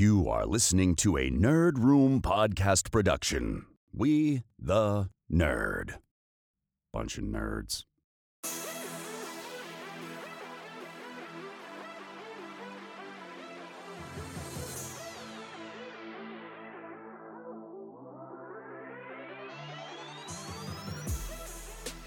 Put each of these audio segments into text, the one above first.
You are listening to a Nerd Room podcast production. We, the nerd. Bunch of nerds.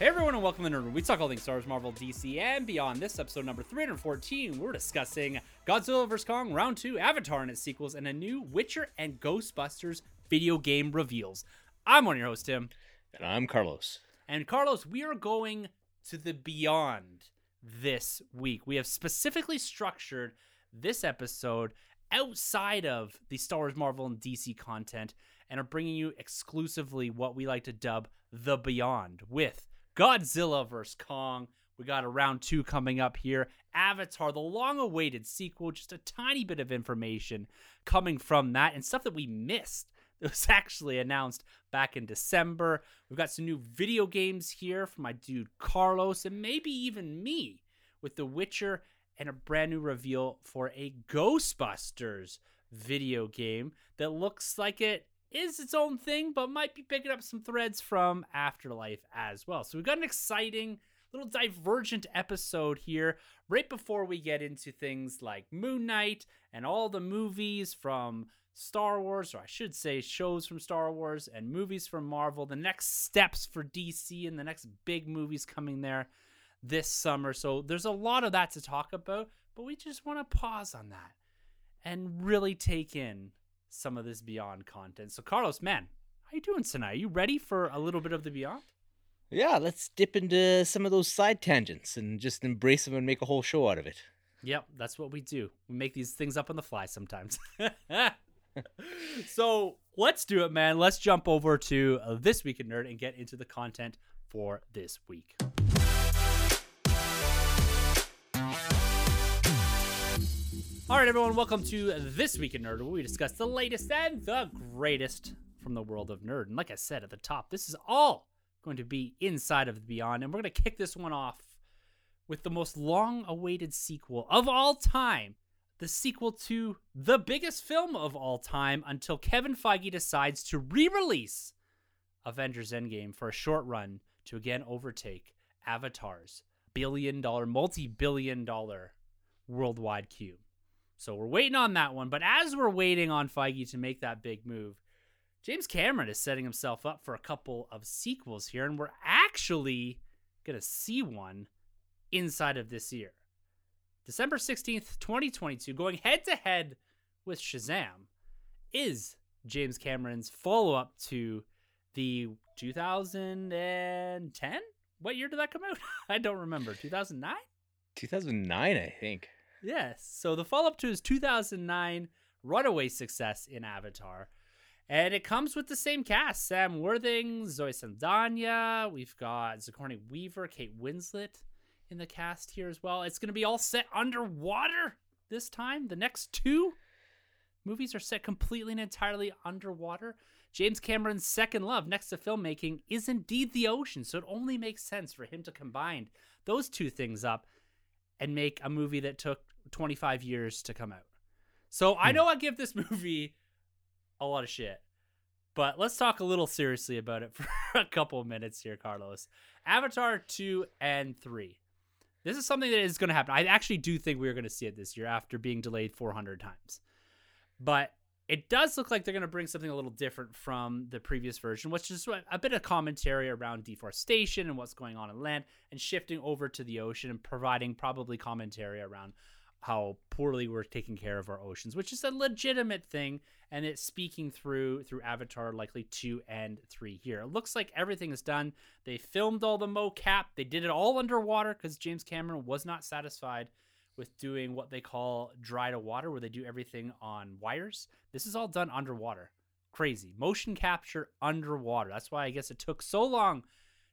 Hey everyone, and welcome to Nerd We talk all things Star Wars, Marvel, DC, and beyond. This episode number 314, we're discussing Godzilla vs. Kong Round 2, Avatar and its sequels, and a new Witcher and Ghostbusters video game reveals. I'm one of your hosts, Tim. And I'm Carlos. And Carlos, we are going to the beyond this week. We have specifically structured this episode outside of the Star Wars, Marvel, and DC content and are bringing you exclusively what we like to dub the beyond with Godzilla vs. Kong. We got a round two coming up here. Avatar, the long awaited sequel, just a tiny bit of information coming from that and stuff that we missed. It was actually announced back in December. We've got some new video games here from my dude Carlos and maybe even me with The Witcher and a brand new reveal for a Ghostbusters video game that looks like it is its own thing, but might be picking up some threads from Afterlife as well. So we've got an exciting little divergent episode here right before we get into things like Moon Knight and all the movies from Star Wars, or I should say shows from Star Wars and movies from Marvel, the next steps for DC and the next big movies coming there this summer. So there's a lot of that to talk about, but we just want to pause on that and really take in some of this beyond content. So Carlos, man, how you doing tonight? Are you ready for a little bit of the beyond? Yeah, let's dip into some of those side tangents and just embrace them and make a whole show out of it. Yep, that's what we do. We make these things up on the fly sometimes. so let's do it, man. Let's jump over to this week in nerd and get into the content for this week. All right, everyone, welcome to This Week in Nerd, where we discuss the latest and the greatest from the world of nerd. And like I said at the top, this is all going to be inside of the Beyond, and we're going to kick this one off with the most long awaited sequel of all time the sequel to the biggest film of all time until Kevin Feige decides to re release Avengers Endgame for a short run to again overtake Avatar's billion dollar, multi billion dollar worldwide cume. So we're waiting on that one. But as we're waiting on Feige to make that big move, James Cameron is setting himself up for a couple of sequels here, and we're actually going to see one inside of this year. December 16th, 2022, going head to head with Shazam, is James Cameron's follow up to the 2010? What year did that come out? I don't remember. 2009? 2009, I think. Yes. So the follow up to his 2009 runaway success in Avatar. And it comes with the same cast Sam Worthington, Zoe Saldana. We've got Sigourney Weaver, Kate Winslet in the cast here as well. It's going to be all set underwater this time. The next two movies are set completely and entirely underwater. James Cameron's second love next to filmmaking is indeed the ocean. So it only makes sense for him to combine those two things up and make a movie that took 25 years to come out. So I hmm. know I give this movie a lot of shit, but let's talk a little seriously about it for a couple of minutes here, Carlos. Avatar 2 and 3. This is something that is going to happen. I actually do think we're going to see it this year after being delayed 400 times. But it does look like they're going to bring something a little different from the previous version, which is a bit of commentary around deforestation and what's going on in land and shifting over to the ocean and providing probably commentary around how poorly we're taking care of our oceans, which is a legitimate thing, and it's speaking through through Avatar likely two and three here. It looks like everything is done. They filmed all the mocap. They did it all underwater because James Cameron was not satisfied with doing what they call dry to water, where they do everything on wires. This is all done underwater. Crazy motion capture underwater. That's why I guess it took so long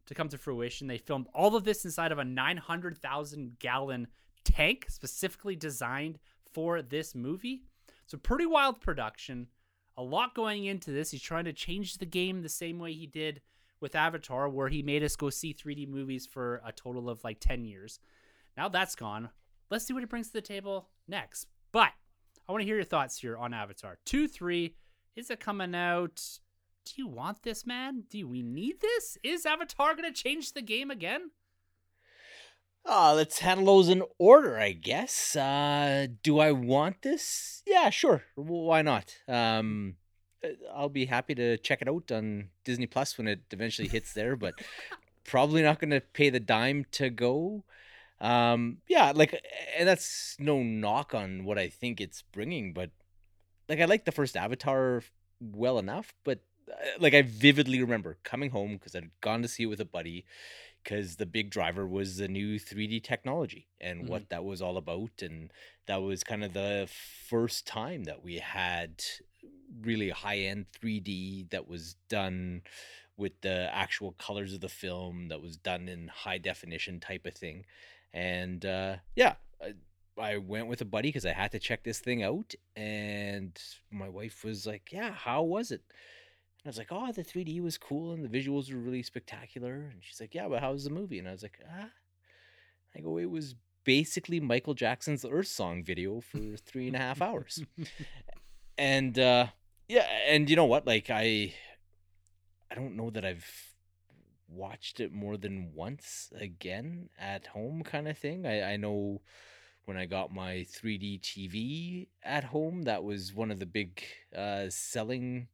to come to fruition. They filmed all of this inside of a 900,000 gallon tank specifically designed for this movie. So pretty wild production. A lot going into this. He's trying to change the game the same way he did with Avatar, where he made us go see 3D movies for a total of like 10 years. Now that's gone. Let's see what he brings to the table next. But I want to hear your thoughts here on Avatar. 2 3. Is it coming out? Do you want this, man? Do we need this? Is Avatar going to change the game again? Uh, let's handle those in order, I guess. Uh, do I want this? Yeah, sure. Why not? Um, uh, I'll be happy to check it out on Disney Plus when it eventually hits there, but probably not going to pay the dime to go. Um, yeah, like, and that's no knock on what I think it's bringing, but like, I like the first Avatar well enough, but uh, like, I vividly remember coming home because I'd gone to see it with a buddy because the big driver was the new 3D technology and what that was all about. And that was kind of the first time that we had really high end 3D that was done with the actual colors of the film, that was done in high definition type of thing. And uh, yeah, I, I went with a buddy because I had to check this thing out. And my wife was like, Yeah, how was it? I was like, oh, the 3D was cool and the visuals were really spectacular. And she's like, yeah, but how was the movie? And I was like, ah. I go, it was basically Michael Jackson's Earth Song video for three and a half hours. and uh, yeah, and you know what? Like I, I don't know that I've watched it more than once again at home, kind of thing. I I know when I got my 3D TV at home, that was one of the big uh, selling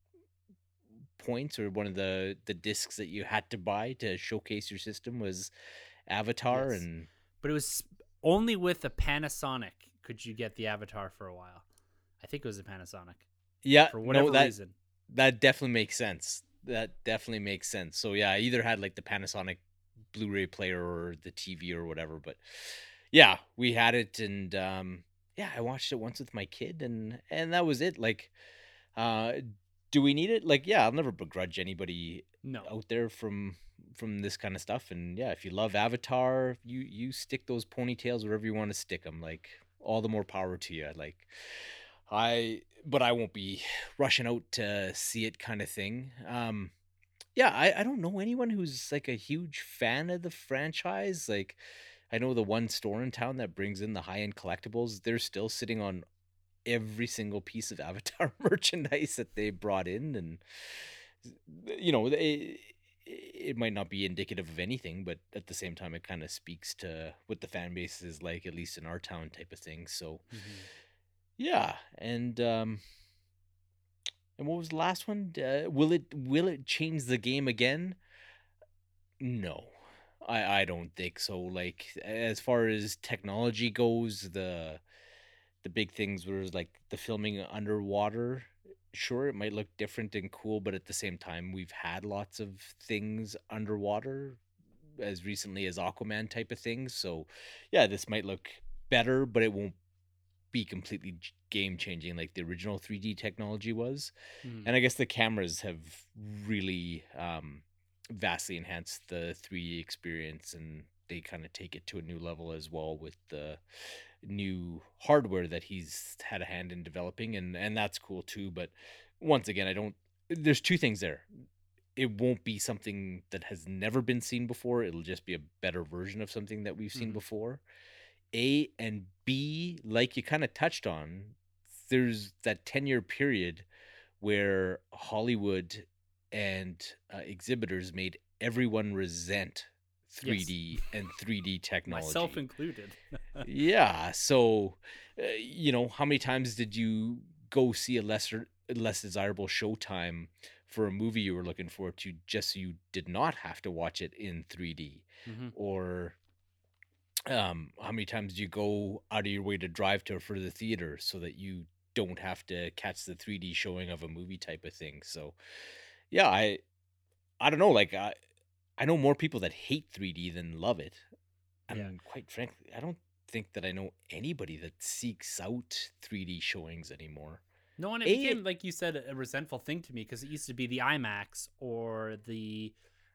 points or one of the the discs that you had to buy to showcase your system was Avatar Yes. and But it was only with a Panasonic could you get the Avatar for a while. I think it was a Panasonic yeah for whatever no, that reason. that definitely makes sense. That definitely makes sense. So yeah, I either had like the Panasonic Blu-ray player or the TV or whatever, but yeah, we had it and um yeah, I watched it once with my kid and and that was it. Like uh do we need it? Like yeah, I'll never begrudge anybody No. out there from from this kind of stuff and yeah if you love avatar you you stick those ponytails wherever you want to stick them like all the more power to you like i but i won't be rushing out to see it kind of thing um yeah i i don't know anyone who's like a huge fan of the franchise like i know the one store in town that brings in the high end collectibles they're still sitting on every single piece of avatar merchandise that they brought in and you know it, it might not be indicative of anything but at the same time it kind of speaks to what the fan base is like at least in our town type of thing so Mhm. yeah and um and what was the last one? Uh, will it will it change the game again? No. I i don't think so like as far as technology goes the the big things were like the filming underwater sure it might look different and cool but at the same time we've had lots of things underwater as recently as aquaman type of things so yeah this might look better but it won't be completely game changing like the original 3d technology was Mhm. and i guess the cameras have really um vastly enhanced the 3d experience and they kind of take it to a new level as well with the new hardware that he's had a hand in developing and and that's cool too but once again i don't there's two things there. It won't be something that has never been seen before. It'll just be a better version of something that we've seen Mhm. before. A and b like you kind of touched on there's that 10 year period where hollywood and uh, exhibitors made everyone resent 3d and 3d technology Myself included. yeah so uh, you know how many times did you go see a lesser less desirable showtime for a movie you were looking forward to just so you did not have to watch it in 3d Mhm. or um how many times do you go out of your way to drive to a further theater so that you don't have to catch the 3d showing of a movie type of thing so yeah i i don't know like i i know more people that hate 3d than love it and Yeah. quite frankly i don't think that i know anybody that seeks out 3d showings anymore No, and it A- became like you said a resentful thing to me because it used to be the IMAX or the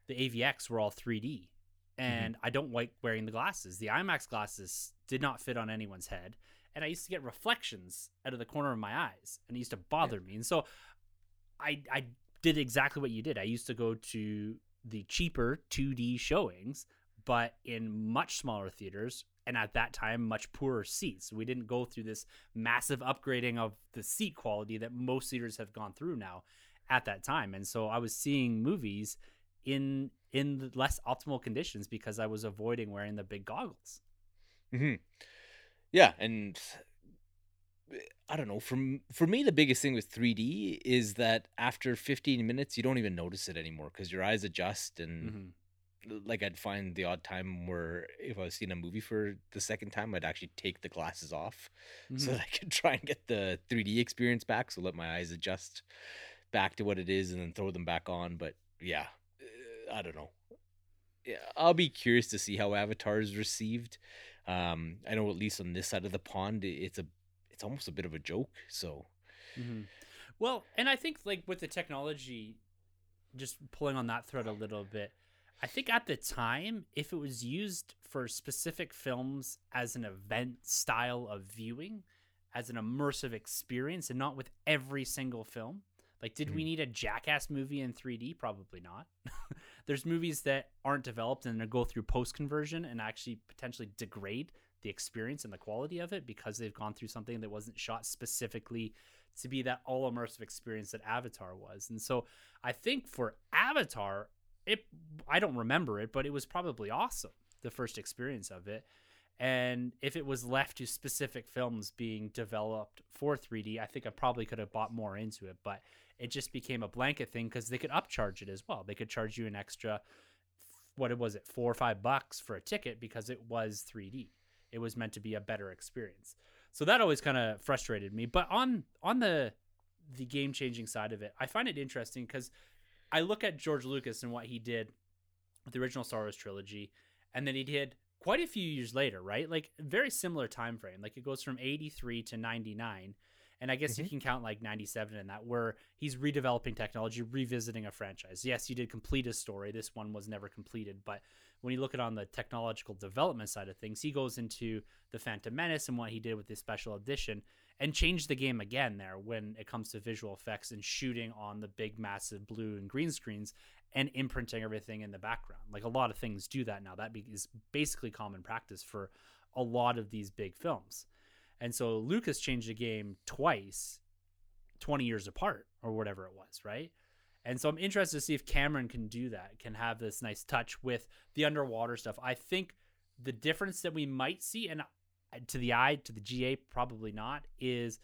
the AVX were all 3D, mm-hmm. and I don't like wearing the glasses. The IMAX glasses did not fit on anyone's head, and I used to get reflections out of the corner of my eyes, and it used to bother me. And so, I I did exactly what you did. I used to go to the cheaper 2D showings, but in much smaller theaters and at that time much poorer seats. We didn't go through this massive upgrading of the seat quality that most theaters have gone through now at that time. And so I was seeing movies in in less optimal conditions because I was avoiding wearing the big goggles. hmm Yeah, and I don't know. From for me, the biggest thing with 3D is that after 15 minutes, you don't even notice it anymore because your eyes adjust, and Mhm. like I'd find the odd time where if I was seeing a movie for the second time, I'd actually take the glasses off so Mhm. that I could try and get the 3D experience back. So let my eyes adjust back to what it is, and then throw them back on. But yeah, uh, I don't know. Yeah, I'll be curious to see how Avatar is received. Um, I know at least on this side of the pond, it's a it's almost a bit of a joke. So hmm Well, and I think like with the technology, just pulling on that thread a little bit, I think at the time, if it was used for specific films as an event style of viewing, as an immersive experience, and not with every single film. Like, did we Mhm. need a Jackass movie in 3D? Probably not. There's movies that aren't developed and then go through post conversion and actually potentially degrade the experience and the quality of it because they've gone through something that wasn't shot specifically to be that all immersive experience that Avatar was. And so I think for Avatar, it I don't remember it, but it was probably awesome, the first experience of it. And if it was left to specific films being developed for 3D, I think I probably could have bought more into it, but it just became a blanket thing because they could upcharge it as well. They could charge you an extra what it was it, four or five bucks for a ticket because it was 3D. It was meant to be a better experience. So that always kind of frustrated me. But on on the the game changing side of it, I find it interesting because I look at George Lucas and what he did with the original Star Wars trilogy, and then he did quite a few years later, right? Like very similar time frame. Like it goes from 83 to 99. And I guess you Mhm. can count like 97 in that, where he's redeveloping technology, revisiting a franchise. Yes, he did complete his story. This one was never completed. But when you look at on the technological development side of things, he goes into the Phantom Menace and what he did with this special edition and changed the game again there when it comes to visual effects and shooting on the big, massive blue and green screens and imprinting everything in the background. Like a lot of things do that now. That is basically common practice for a lot of these big films. And so Lucas changed the game twice, 20 years apart or whatever it was, right? And so I'm interested to see if Cameron can do that, can have this nice touch with the underwater stuff. I think the difference that we might see, and to the eye, to the GA, probably not, is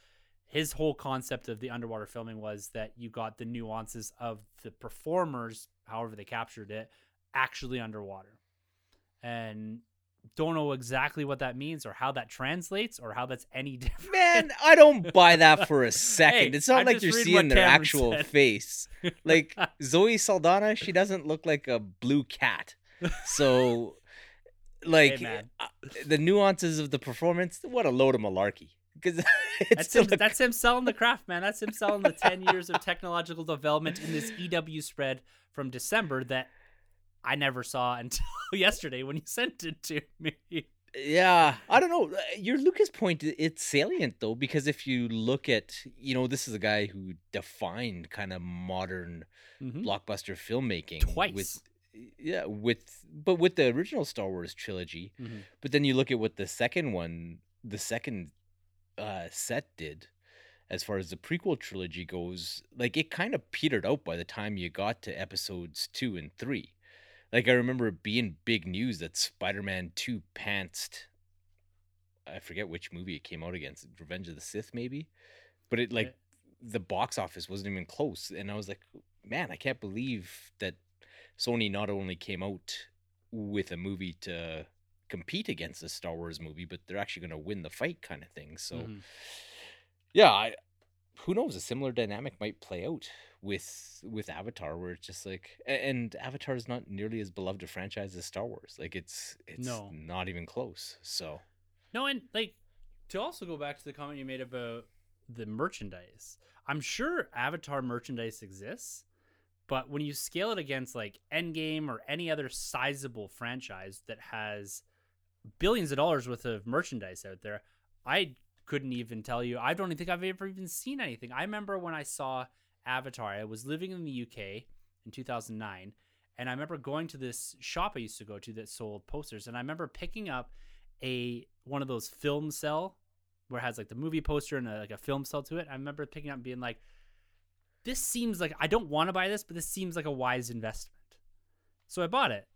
his whole concept of the underwater filming was that you got the nuances of the performers, however they captured it, actually underwater. And don't know exactly what that means or how that translates or how that's any different. man, I don't buy that for a second. Hey, it's not I'm like you're seeing their Cameron actual said. face. Like Zoe Saldana, she doesn't look like a blue cat. So, like man. uh, the nuances of the performance, what a load of malarkey. Because That's still him, a- that's him selling the craft, man. That's him selling the 10 years of technological development in this EW spread from December that I never saw until yesterday when you sent it to me. Yeah, I don't know. Your Lucas point, it's salient though, because if you look at, you know, this is a guy who defined kind of modern Mhm. blockbuster filmmaking Twice. with, yeah, with but with the original Star Wars trilogy. Mhm. But then you look at what the second one, the second uh, set did, as far as the prequel trilogy goes. Like it kind of petered out by the time you got to episodes two and three. Like I remember it being big news that Spider-Man Two pantsed. I forget which movie it came out against, Revenge of the Sith, maybe. But it like the box office wasn't even close, and I was like, man, I can't believe that Sony not only came out with a movie to compete against a Star Wars movie, but they're actually going to win the fight, kind of thing. So, Mhm. yeah, I, who knows? A similar dynamic might play out with with Avatar, where it's just like, and Avatar is not nearly as beloved a franchise as Star Wars. Like it's it's No. not even close. So, No, and like to also go back to the comment you made about the merchandise, I'm sure Avatar merchandise exists, but when you scale it against like Endgame or any other sizable franchise that has billions of dollars worth of merchandise out there, I couldn't even tell you. I don't think I've ever even seen anything. I remember when I saw Avatar, I was living in the UK in 2009, and I remember going to this shop I used to go to that sold posters, and I remember picking up a one of those film cell where it has like the movie poster and a, like a film cell to it. I remember picking up and being like, "This seems like I don't want to buy this, but this seems like a wise investment." So I bought it,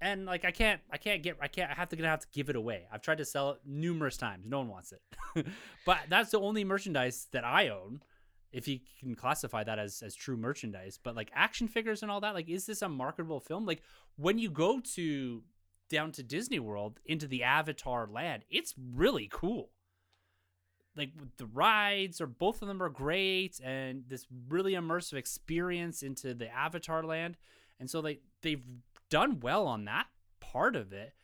and like I can't, I can't get, I can't, I have to gonna have to give it away. I've tried to sell it numerous times. No one wants it, but that's the only merchandise that I own. If you can classify that as as true merchandise, but like action figures and all that, like, is this a marketable film? Like when you go to down to Disney World into the Avatar land, it's really cool. Like the rides are both of them are great and this really immersive experience into the Avatar land. And so they they've done well on that part of it,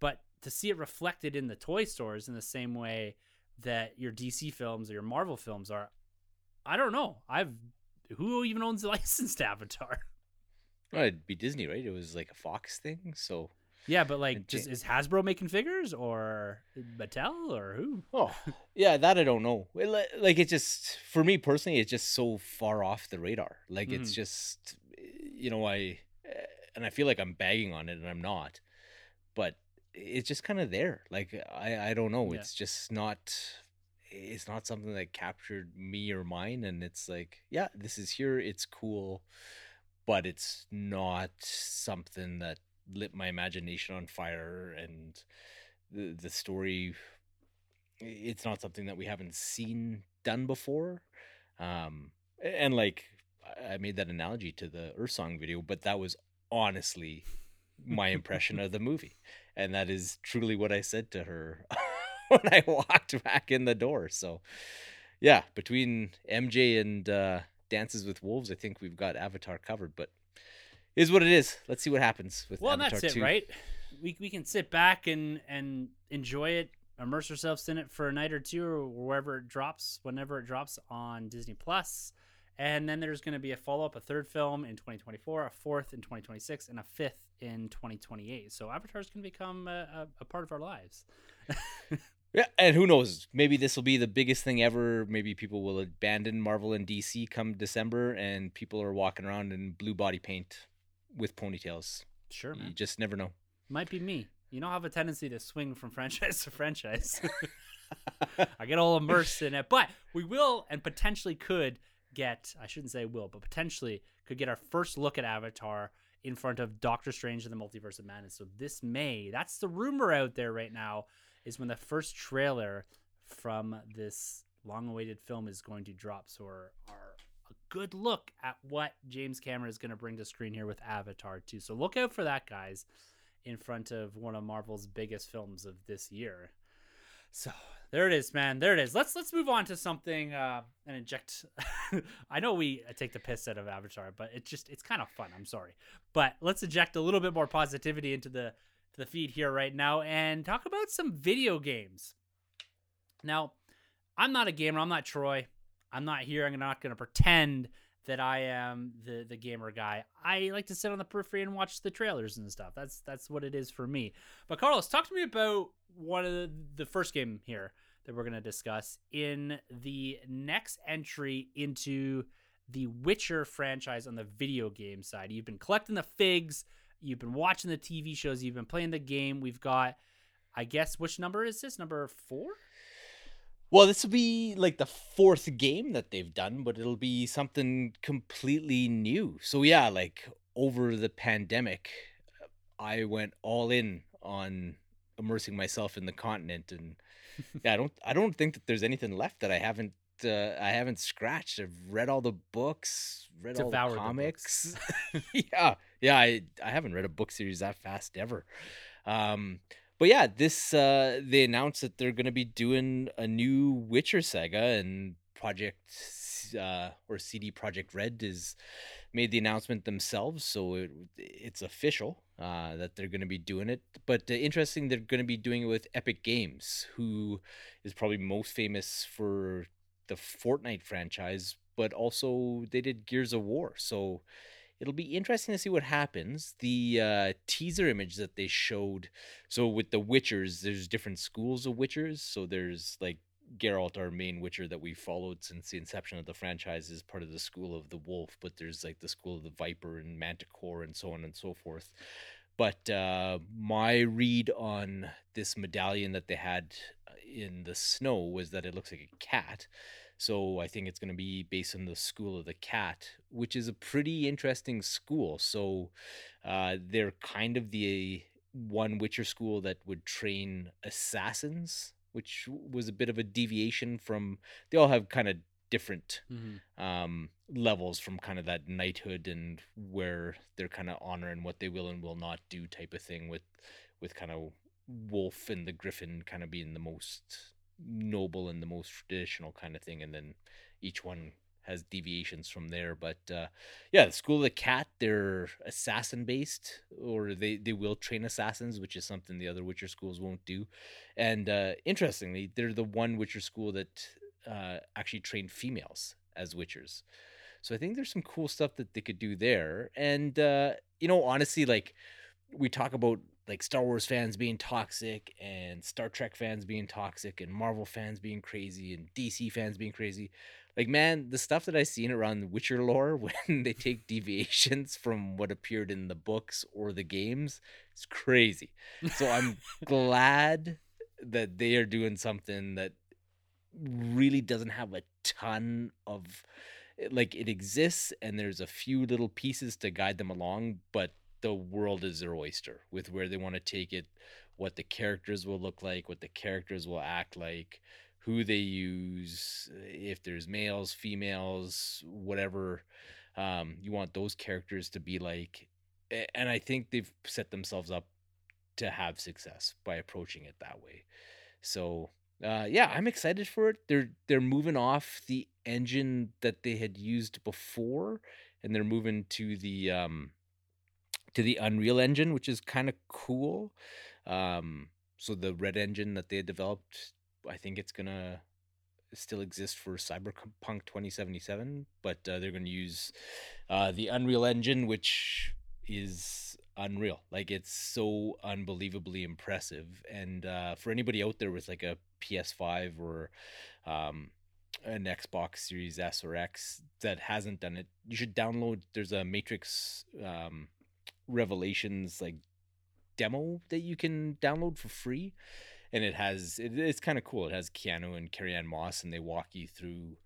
but to see it reflected in the toy stores in the same way that your DC films or your Marvel films are, I don't know. I've who even owns the licensed Avatar? Well, it'd be Disney, right? It was like a Fox thing, so Yeah, but like, just is Hasbro making figures or Mattel or who? Oh, yeah, that I don't know. It Like it just for me personally, it's just so far off the radar. Like it's Mhm. just, you know, I and I feel like I'm bagging on it, and I'm not, but it's just kind of there. Like I, I don't know. Yeah. It's just not. It's not something that captured me or mine, and it's like, yeah, this is here. It's cool, but it's not something that lit my imagination on fire and the the story it's not something that we haven't seen done before um and like I- i made that analogy to the earth song video but that was honestly my impression of the movie and that is truly what i said to her when i walked back in the door so yeah between mj and uh dances with wolves i think we've got avatar covered but is what it is let's see what happens with Well, avatar that's it, right? We we can sit back and and enjoy it, immerse ourselves in it for a night or two, or wherever it drops, whenever it drops on Disney Plus. And then there's going to be a follow up, a third film in 2024, a fourth in 2026, and a fifth in 2028. So Avatar is going to become a, a, a part of our lives. Yeah, and who knows? Maybe this will be the biggest thing ever. Maybe people will abandon Marvel and DC come December, and people are walking around in blue body paint with ponytails. Sure, You man. just never know. Might be me. You know, I have a tendency to swing from franchise to franchise. I get all immersed in it, but we will and potentially could get, I shouldn't say will, but potentially could get our first look at Avatar in front of Doctor Strange and the Multiverse of Madness. So this May, that's the rumor out there right now, is when the first trailer from this long awaited film is going to drop. So our, our a good look at what James Cameron is going to bring to screen here with Avatar 2. So look out for that, guys, in front of one of Marvel's biggest films of this year. So there it is, man. There it is. Let's let's move on to something uh, and inject. I know we take the piss out of Avatar, but it's just it's kind of fun. I'm sorry, but let's inject a little bit more positivity into the the feed here right now and talk about some video games. Now, I'm not a gamer. I'm not Troy. I'm not here. I'm not going to pretend that I am the the gamer guy. I like to sit on the periphery and watch the trailers and stuff. That's that's what it is for me. But Carlos, talk to me about one of the, the first game here that we're going to discuss in the next entry into the Witcher franchise on the video game side. You've been collecting the figs, you've been watching the TV shows, you've been playing the game. We've got I guess which number is this? Number 4? Well, this will be like the fourth game that they've done, but it'll be something completely new. So yeah, like over the pandemic, I went all in on immersing myself in the continent, and yeah, I don't, I don't think that there's anything left that I haven't, uh, I haven't scratched. I've read all the books, read all Devoured the the comics. books. yeah, yeah, I, I haven't read a book series that fast ever. Um, but yeah, this uh, they announced that they're going to be doing a new Witcher saga, and Project uh, or CD Projekt Red is made the announcement themselves, so it, it's official uh, that they're going to be doing it. But uh, interesting, they're going to be doing it with Epic Games, who is probably most famous for the Fortnite franchise, but also they did Gears of War, so it'll be interesting to see what happens. The uh, teaser image that they showed, so with the Witchers, there's different schools of Witchers. So there's like Geralt, our main Witcher that we followed since the inception of the franchise, is part of the school of the Wolf, but there's like the school of the Viper and Manticore and so on and so forth. But uh, my read on this medallion that they had uh, in the snow was that it looks like a cat. So I think it's going to be based on the School of the Cat, which is a pretty interesting school. So uh, they're kind of the one Witcher school that would train assassins, which was a bit of a deviation from. They all have kind of different Mhm. um, levels from kind of that knighthood and where they're kind of honor and what they will and will not do type of thing with with kind of wolf and the griffin kind of being the most noble and the most traditional kind of thing and then each one has deviations from there but uh yeah the school of the cat they're assassin based or they they will train assassins which is something the other witcher schools won't do and uh interestingly they're the one witcher school that uh actually train females as witchers. So i think there's some cool stuff that they could do there and uh you know honestly like we talk about like Star Wars fans being toxic and Star Trek fans being toxic and Marvel fans being crazy and DC fans being crazy. Like man, the stuff that I seen around Witcher lore when they take deviations from what appeared in the books or the games, it's crazy. So I'm glad that they are doing something that really doesn't have a ton of like it exists and there's a few little pieces to guide them along, but the world is their oyster with where they want to take it, what the characters will look like, what the characters will act like, who they use, if there's males, females, whatever um, you want those characters to be like. And I think they've set themselves up to have success by approaching it that way. So uh, yeah, I'm excited for it. They're they're moving off the engine that they had used before, and they're moving to the um, to the Unreal Engine, which is kind of cool. Um, so the Red Engine that they developed, I think it's gonna still exist for Cyberpunk 2077, but uh, they're gonna use uh, the Unreal Engine, which is unreal. Like it's so unbelievably impressive. And uh, for anybody out there with like a PS5 or um, an Xbox Series S or X that hasn't done it, you should download. There's a Matrix um, Revelations like demo that you can download for free, and it has it, it's kind of cool. It has Keanu and Carrie Ann Moss, and they walk you through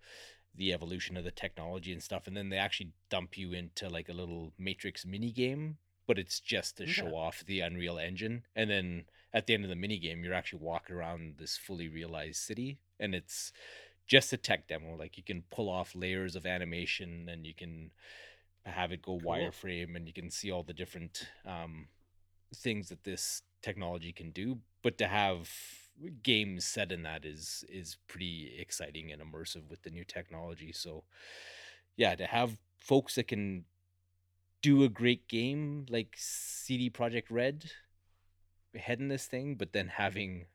the evolution of the technology and stuff, and then they actually dump you into like a little Matrix mini game, but it's just to show off the Unreal Engine, and then at the end of the mini game, you're actually walking around this fully realized city, and it's just a tech demo. Like you can pull off layers of animation, and you can have it go Cool. wireframe, and you can see all the different um, things that this technology can do. But to have games set in that is is pretty exciting and immersive with the new technology. So yeah, to have folks that can do a great game like CD Projekt Red heading this thing, but then having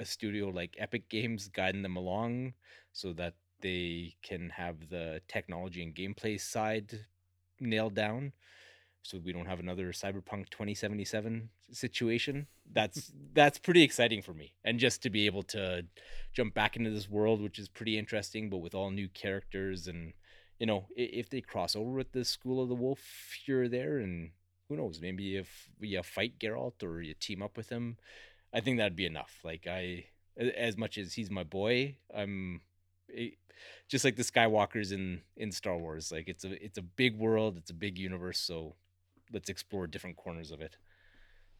a studio like Epic Games guiding them along so that they can have the technology and gameplay side nailed down so we don't have another cyberpunk 2077 situation that's that's pretty exciting for me and just to be able to jump back into this world which is pretty interesting but with all new characters and you know if they cross over with the school of the wolf you're there and who knows maybe if you fight Geralt or you team up with him i think that'd be enough like i as much as he's my boy i'm eh, just like the skywalkers in in star wars like it's a it's a big world it's a big universe so let's explore different corners of it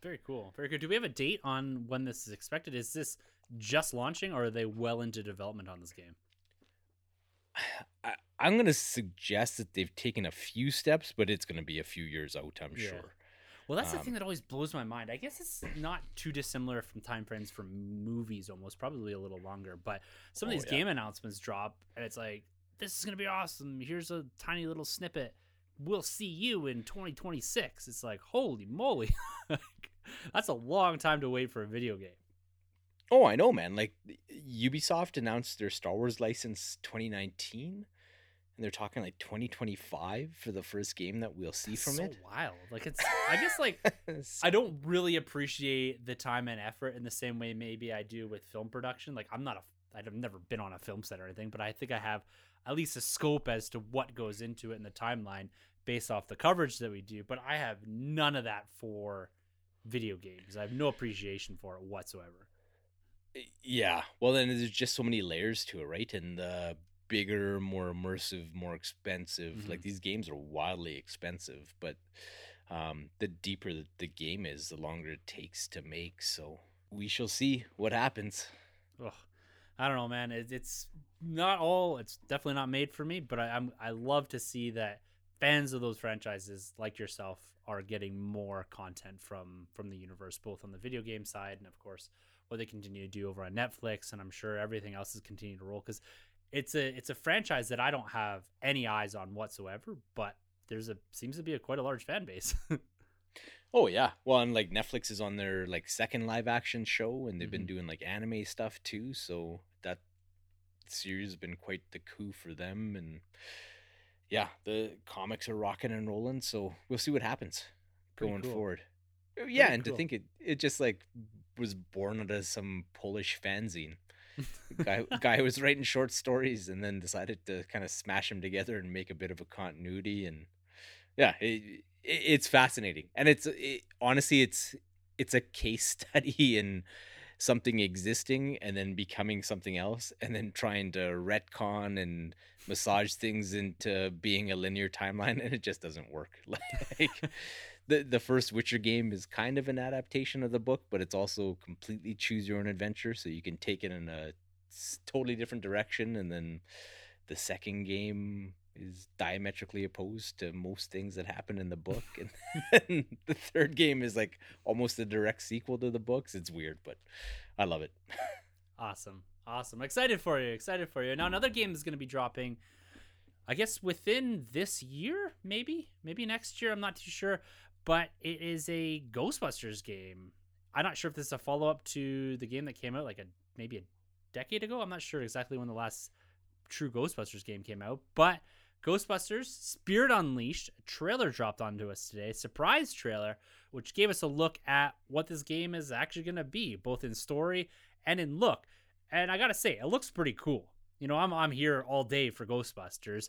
Very cool. Very good. Do we have a date on when this is expected? Is this just launching or are they well into development on this game? I, i'm going to suggest that they've taken a few steps but it's going to be a few years out i'm Yeah. sure Well, that's the Um, thing that always blows my mind. I guess it's not too dissimilar from time frames for movies, almost probably a little longer. But some of Oh, these yeah. game announcements drop, and it's like, "This is gonna be awesome. Here's a tiny little snippet. We'll see you in 2026." It's like, holy moly, that's a long time to wait for a video game. oh i know man like ubisoft announced their star wars license 2019 and they're talking like 2025 for the first game that we'll see That's from so it wild. Like it's, I guess like I don't really appreciate the time and effort in the same way maybe I do with film production. Like I'm not a I've never been on a film set or anything, but I think I have at least a scope as to what goes into it in the timeline based off the coverage that we do. But I have none of that for video games. I have no appreciation for it whatsoever. Yeah. Well, then there's just so many layers to it, right? And the bigger, more immersive, more expensive. Like Mhm. these games are wildly expensive, but um, the deeper the, game is, the longer it takes to make. So we shall see what happens. Ugh. I don't know, man. It, it's not all. It's definitely not made for me. But I, I'm I love to see that fans of those franchises, like yourself, are getting more content from from the universe, both on the video game side and of course what they continue to do over on Netflix. And I'm sure everything else is continuing to roll because it's a it's a franchise that I don't have any eyes on whatsoever. But there's a seems to be a quite a large fan base. Oh yeah. Well, and like Netflix is on their like second live action show, and they've been Mhm. doing like anime stuff too. So that series has been quite the coup for them, and yeah, the comics are rocking and rolling. So we'll see what happens Pretty going cool. forward. Yeah, Pretty and cool. to think it it just like was born out of some Polish fanzine. Guy guy was writing short stories and then decided to kind of smash them together and make a bit of a continuity and yeah it, it, it's fascinating. And it's it, honestly it's it's a case study in something existing and then becoming something else and then trying to retcon and massage things into being a linear timeline and it just doesn't work. Like the the first Witcher game is kind of an adaptation of the book, but it's also completely choose your own adventure, so you can take it in a totally different direction. And then the second game is diametrically opposed to most things that happen in the book, and, the third game is like almost a direct sequel to the books. It's weird, but I love it. Awesome. Awesome. Excited for you. Excited for you. Now another game is going to be dropping I guess within this year, maybe, maybe next year, I'm not too sure, but it is a Ghostbusters game. I'm not sure if this is a follow-up to the game that came out like a maybe a decade ago. I'm not sure exactly when the last true Ghostbusters game came out, but Ghostbusters Spirit Unleashed trailer dropped onto us today, surprise trailer, which gave us a look at what this game is actually going to be, both in story and in look. And I got to say, it looks pretty cool. You know, I'm I'm here all day for Ghostbusters,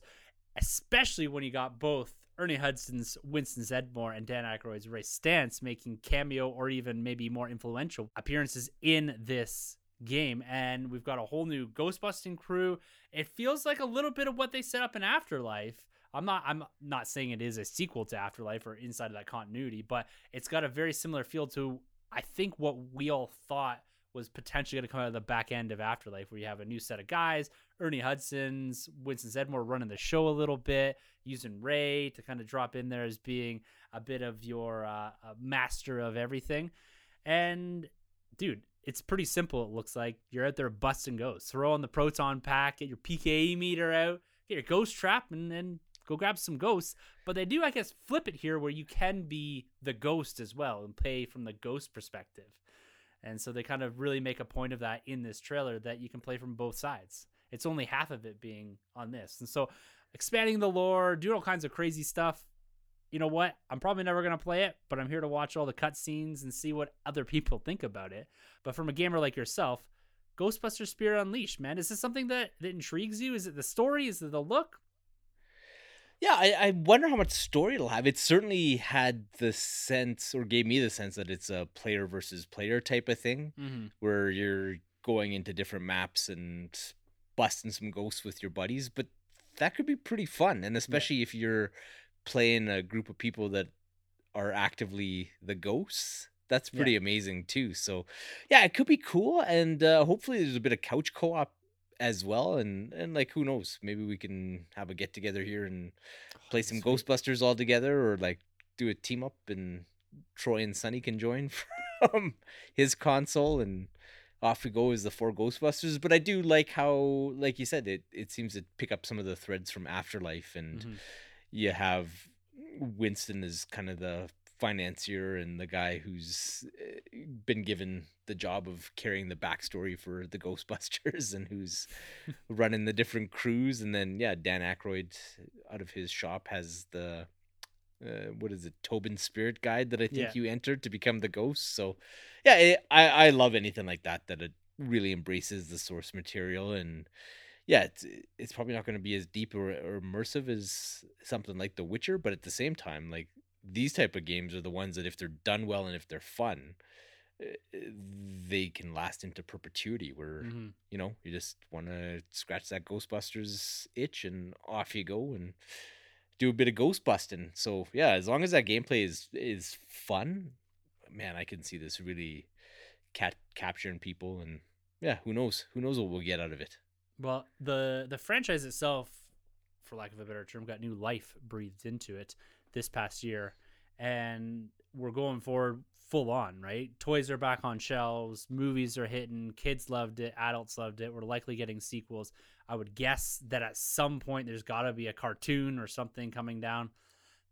especially when you got both Ernie Hudson's Winston Zeddemore and Dan Aykroyd's Ray Stantz making cameo or even maybe more influential appearances in this game. And we've got a whole new ghostbusting crew. It feels like a little bit of what they set up in afterlife. I'm not i'm not saying it is a sequel to afterlife or inside of that continuity but it's got a very similar feel to i think what we all thought was potentially going to come out of the back end of afterlife where you have a new set of guys ernie hudson's winston zeddemore running the show a little bit using ray to kind of drop in there as being a bit of your uh, master of everything. And dude it's pretty simple it looks like. You're out there busting ghosts throw on the proton pack get your pke meter out get your ghost trap and then go grab some ghosts. But they do i guess flip it here where you can be the ghost as well and play from the ghost perspective. And so they kind of really make a point of that in this trailer that you can play from both sides it's only half of it being on this and so expanding the lore doing all kinds of crazy stuff you know what? I'm probably never gonna play it, but I'm here to watch all the cutscenes and see what other people think about it. But from a gamer like yourself, Ghostbusters Spirit Unleashed, man, is this something that that intrigues you? Is it the story? Is it the look? Yeah, I, I wonder how much story it'll have. It certainly had the sense, or gave me the sense that it's a player versus player type of thing, Mm-hmm. where you're going into different maps and busting some ghosts with your buddies. But that could be pretty fun, and especially if you're playing a group of people that are actively the ghosts. That's Yeah. pretty amazing too. So, yeah, it could be cool, and uh, hopefully there's a bit of couch co-op as well. And and like who knows, maybe we can have a get together here and play some Sweet. Ghostbusters all together, or like do a team up, and Troy and Sunny can join from his console, and off we go as the four Ghostbusters. But I do like how, like you said, it it seems to pick up some of the threads from Afterlife, and Mhm. you have Winston as kind of the financier and the guy who's been given the job of carrying the backstory for the Ghostbusters and who's running the different crews. And then, yeah, Dan Aykroyd out of his shop has the. Uh, what is it, Tobin Spirit Guide that I think Yeah. you entered to become the ghost. So, yeah, it, I I love anything like that that it really embraces the source material and yeah, it's it's probably not going to be as deep or, or immersive as something like The Witcher, but at the same time, like these type of games are the ones that if they're done well and if they're fun, uh, they can last into perpetuity. Where Mhm. you know you just want to scratch that Ghostbusters itch and off you go and do a bit of ghost busting. So yeah, as long as that gameplay is is fun, man, I can see this really cat capturing people and yeah, who knows? Who knows what we'll get out of it? Well, the the franchise itself, for lack of a better term, got new life breathed into it this past year, and we're going forward full on. Right, toys are back on shelves, movies are hitting, kids loved it, adults loved it. We're likely getting sequels. I would guess that at some point there's got to be a cartoon or something coming down.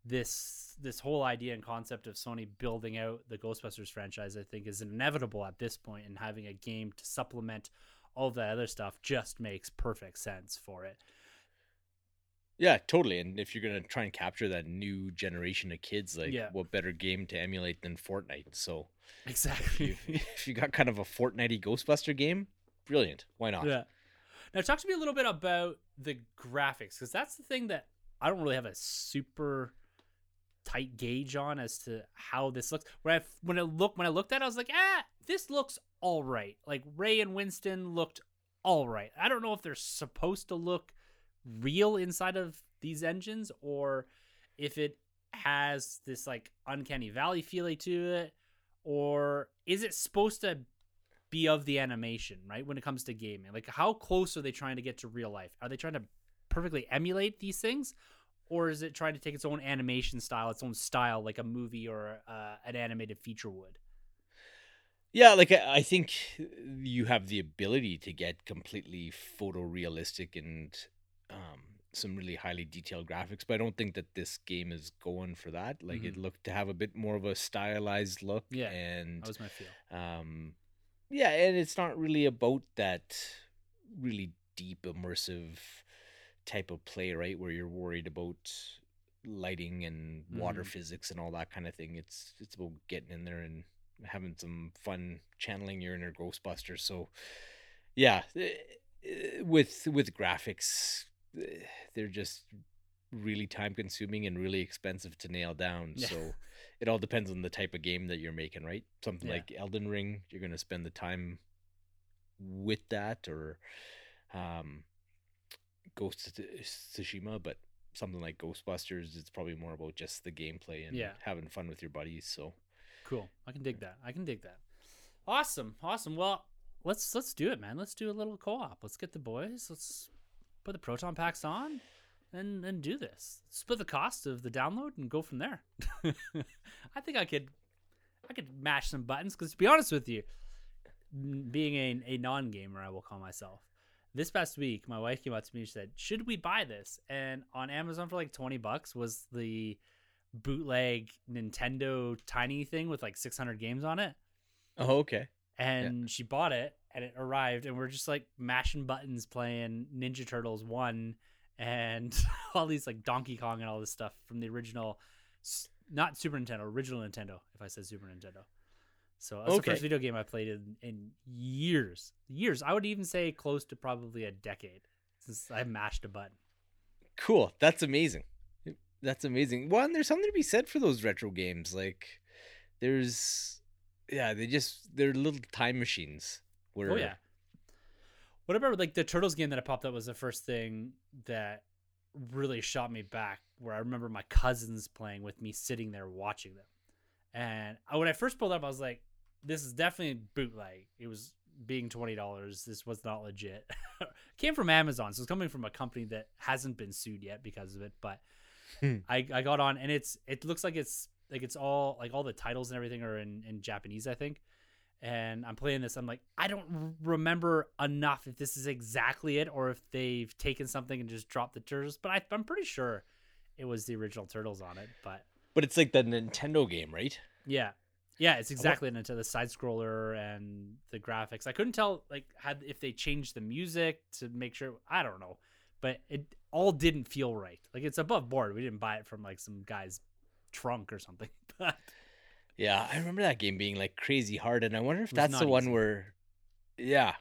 This this whole idea and concept of Sony building out the Ghostbusters franchise, I think, is inevitable at this point, and having a game to supplement all that other stuff just makes perfect sense for it. Yeah, totally. And if you're gonna try and capture that new generation of kids, like Yeah. what better game to emulate than Fortnite? So if Exactly. you, if you got kind of a Fortnitey Ghostbuster game, brilliant. Why not? yeah. Now, talk to me a little bit about the graphics, because that's the thing that I don't really have a super tight gauge on as to how this looks. When I when I look when I looked at, it, I was like, ah, this looks all right. Like Ray and Winston looked all right. I don't know if they're supposed to look real inside of these engines or if it has this like uncanny valley feeling to it or is it supposed to be of the animation right when it comes to gaming like how close are they trying to get to real life are they trying to perfectly emulate these things or is it trying to take its own animation style its own style like a movie or uh, an animated feature would? Yeah, like I think you have the ability to get completely photorealistic and um, some really highly detailed graphics, but I don't think that this game is going for that. Like it looked to have a bit more of a stylized look, Yeah, and that was my feel. um, yeah, and it's not really about that really deep immersive type of play, right? Where you're worried about lighting and water Mhm. physics and all that kind of thing. It's it's about getting in there and having some fun channeling your inner Ghostbuster. So, yeah, eh, with with graphics, eh, they're just really time consuming and really expensive to nail down. Yeah. So it all depends on the type of game that you're making, right? Something Yeah. like Elden Ring, you're gonna spend the time with that, or um, Ghost Tsushima, but something like Ghostbusters, it's probably more about just the gameplay and Yeah. having fun with your buddies. So. Cool. I can dig that. I can dig that. Awesome. Awesome. Well let's let's do it man. Let's do a little co-op. Let's get the boys. Let's put the proton packs on and and do this. Split the cost of the download and go from there. I think i could i could mash some buttons because to be honest with you being a, a non-gamer i will call myself this past week my wife came up to me and said should we buy this? And on amazon for like 20 bucks was the bootleg nintendo tiny thing with like 600 games on it. Oh, okay. and she bought it and it arrived and we're just like mashing buttons playing ninja turtles 1 and all these like donkey kong and all this stuff from the original not super nintendo original nintendo if i said super nintendo so that's the first video game i played in, in years years i would even say close to probably a decade since i mashed a button Cool. That's amazing. That's amazing. Well, and there's something to be said for those retro games. Like, there's, yeah, they just they're little time machines. Where, Oh yeah. What about like the Turtles game that I popped up was the first thing that really shot me back. Where I remember my cousins playing with me, sitting there watching them. And uh, when I first pulled up, I was like, "This is definitely bootleg." It was being twenty dollars. This was not legit. Came from Amazon, so it's coming from a company that hasn't been sued yet because of it. But Hmm. I, I got on, and it's it looks like it's like it's all like all the titles and everything are in in Japanese, I think and I'm playing this. I'm like, I don't remember enough if this is exactly it or if they've taken something and just dropped the turtles. But I, I'm pretty sure it was the original turtles on it. But but it's like the Nintendo game, right? yeah, yeah, it's exactly into the side scroller and the graphics. I couldn't tell like had if they changed the music to make sure. I don't know, but it all didn't feel right. Like it's above board. We didn't buy it from like some guy's trunk or something. But Yeah, I remember that game being like crazy hard, and I wonder if that's the one easy. where, yeah,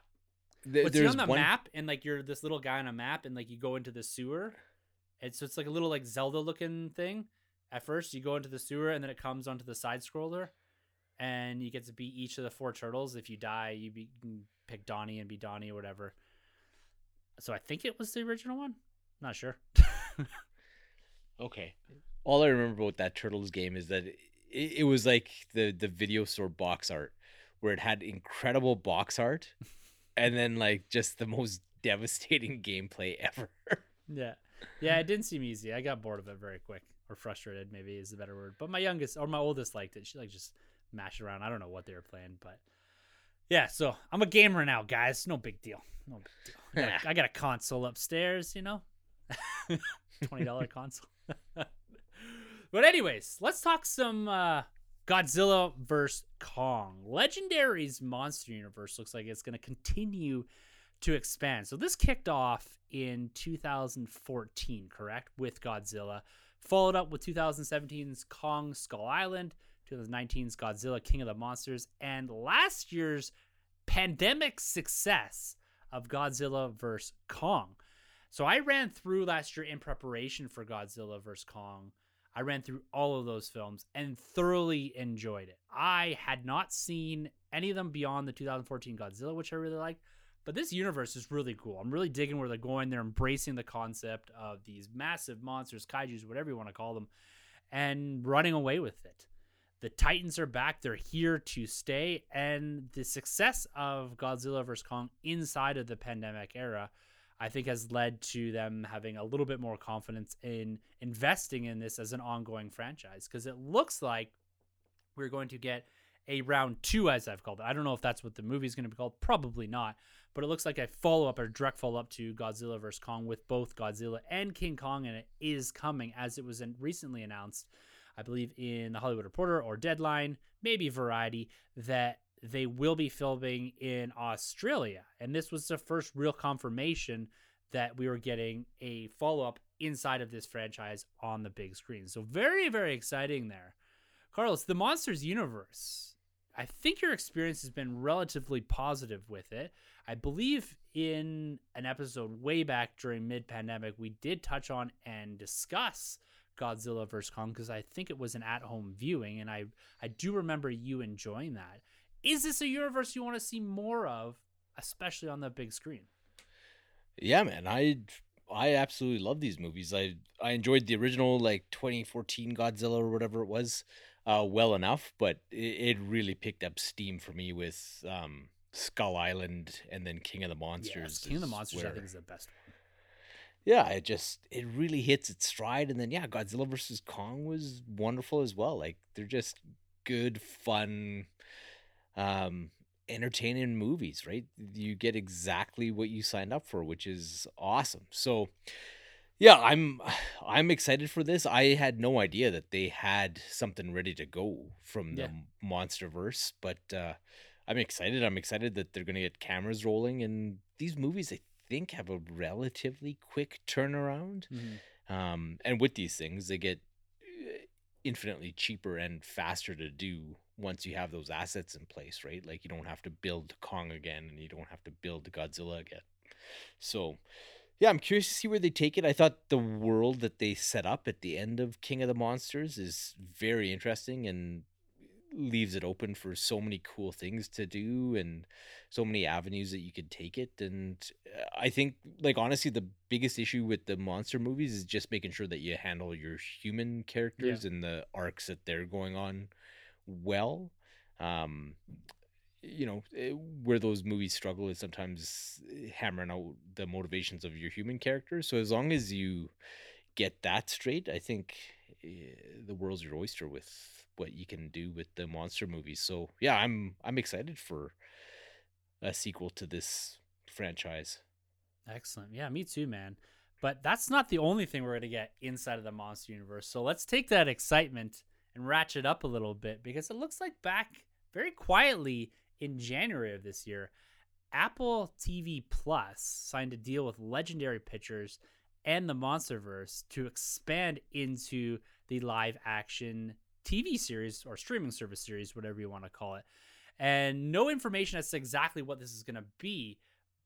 Th- there's on the one. map and like you're this little guy on a map and like you go into the sewer. And so it's like a little like Zelda looking thing. at first you go into the sewer and then it comes onto the side scroller, and you get to beat each of the four turtles. If you die, you, be, you can pick Donnie and be Donnie or whatever. So I think it was the original one. Not sure. Okay. All I remember about that Turtles game is that it, it was like the the video store box art, where it had incredible box art, and then like just the most devastating gameplay ever. yeah, yeah. It didn't seem easy. I got bored of it very quick, or frustrated. Maybe is the better word. But my youngest or my oldest liked it. She like just mashed around. I don't know what they were playing, but yeah. So I'm a gamer now, guys. No big deal. No big deal. I got a, I got a console upstairs. You know, twenty dollar console. but anyways, let's talk some uh, Godzilla vs Kong. Legendary's monster universe looks like it's going to continue to expand. So this kicked off in 2014, correct, with Godzilla, followed up with 2017's Kong Skull Island, 2019's Godzilla King of the Monsters, and last year's pandemic success of Godzilla vs Kong. So I ran through last year in preparation for Godzilla vs. Kong. I ran through all of those films and thoroughly enjoyed it. I had not seen any of them beyond the 2014 Godzilla, which I really liked. But this universe is really cool. I'm really digging where they're going. They're embracing the concept of these massive monsters, kaijus, whatever you want to call them, and running away with it. The Titans are back. They're here to stay. And the success of Godzilla vs. Kong inside of the pandemic era I think has led to them having a little bit more confidence in investing in this as an ongoing franchise because it looks like we're going to get a round two, as I've called it. I don't know if that's what the movie is going to be called. Probably not. But it looks like a follow up or direct follow up to Godzilla vs. Kong with both Godzilla and King Kong, and it is coming as it was recently announced, I believe, in the Hollywood Reporter or Deadline, maybe Variety, that they will be filming in Australia. And this was the first real confirmation that we were getting a follow up inside of this franchise on the big screen. So, very, very exciting there. Carlos, the Monsters universe. I think your experience has been relatively positive with it. I believe in an episode way back during mid pandemic, we did touch on and discuss Godzilla vs. Kong because I think it was an at home viewing, and I, I do remember you enjoying that. Is this a universe you want to see more of, especially on the big screen? Yeah, man. I I absolutely love these movies. I I enjoyed the original like 2014 Godzilla or whatever it was uh well enough, but it, it really picked up steam for me with um Skull Island and then King of the Monsters. Yes, King of the Monsters where, I think is the best one. Yeah, it just it really hits its stride and then yeah, Godzilla versus Kong was wonderful as well. Like they're just good fun um, entertaining movies, right? You get exactly what you signed up for, which is awesome. So, yeah, I'm I'm excited for this. I had no idea that they had something ready to go from the yeah. MonsterVerse, but uh, I'm excited. I'm excited that they're going to get cameras rolling, and these movies, I think, have a relatively quick turnaround. Mm-hmm. Um, and with these things, they get uh, infinitely cheaper and faster to do once you have those assets in place, right? Like you don't have to build Kong again and you don't have to build Godzilla again. So, yeah, I'm curious to see where they take it. I thought the world that they set up at the end of King of the Monsters is very interesting and leaves it open for so many cool things to do and so many avenues that you could take it and uh, i think like honestly the biggest issue with the monster movies is just making sure that you handle your human characters yeah. and the arcs that they're going on well. Um, you know, eh, where those movies struggle is sometimes hammering out the motivations of your human characters. So as long as you get that straight, I think uh, the world's your oyster with what you can do with the monster movies. So yeah, I'm I'm excited for a sequel to this franchise. Excellent. Yeah, me too, man. But that's not the only thing we're to get inside of the monster universe. So let's take that excitement and ratchet up a little bit because it looks like back very quietly in January of this year, Apple TV Plus signed a deal with Legendary Pictures and the Monsterverse to expand into the live action TV series or streaming service series, whatever you want to call it. And no information as to exactly what this is going to be,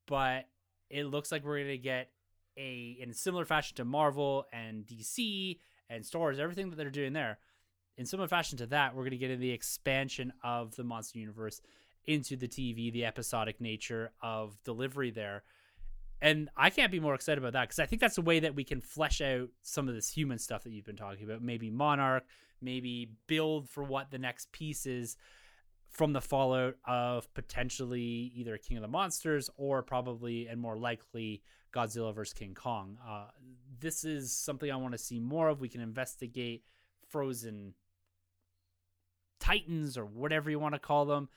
but it looks like we're going to get a in a similar fashion to Marvel and DC and Star Wars, everything that they're doing there, in similar fashion to that, we're going to get in the expansion of the monster universe into the TV, the episodic nature of delivery there. And I can't be more excited about that because I think that's a way that we can flesh out some of this human stuff that you've been talking about. Maybe Monarch, maybe build for what the next piece is from the fallout of potentially either King of the Monsters or probably and more likely Godzilla vs. King Kong. Uh, this is something I want to see more of. We can investigate frozen titans or whatever you want to call them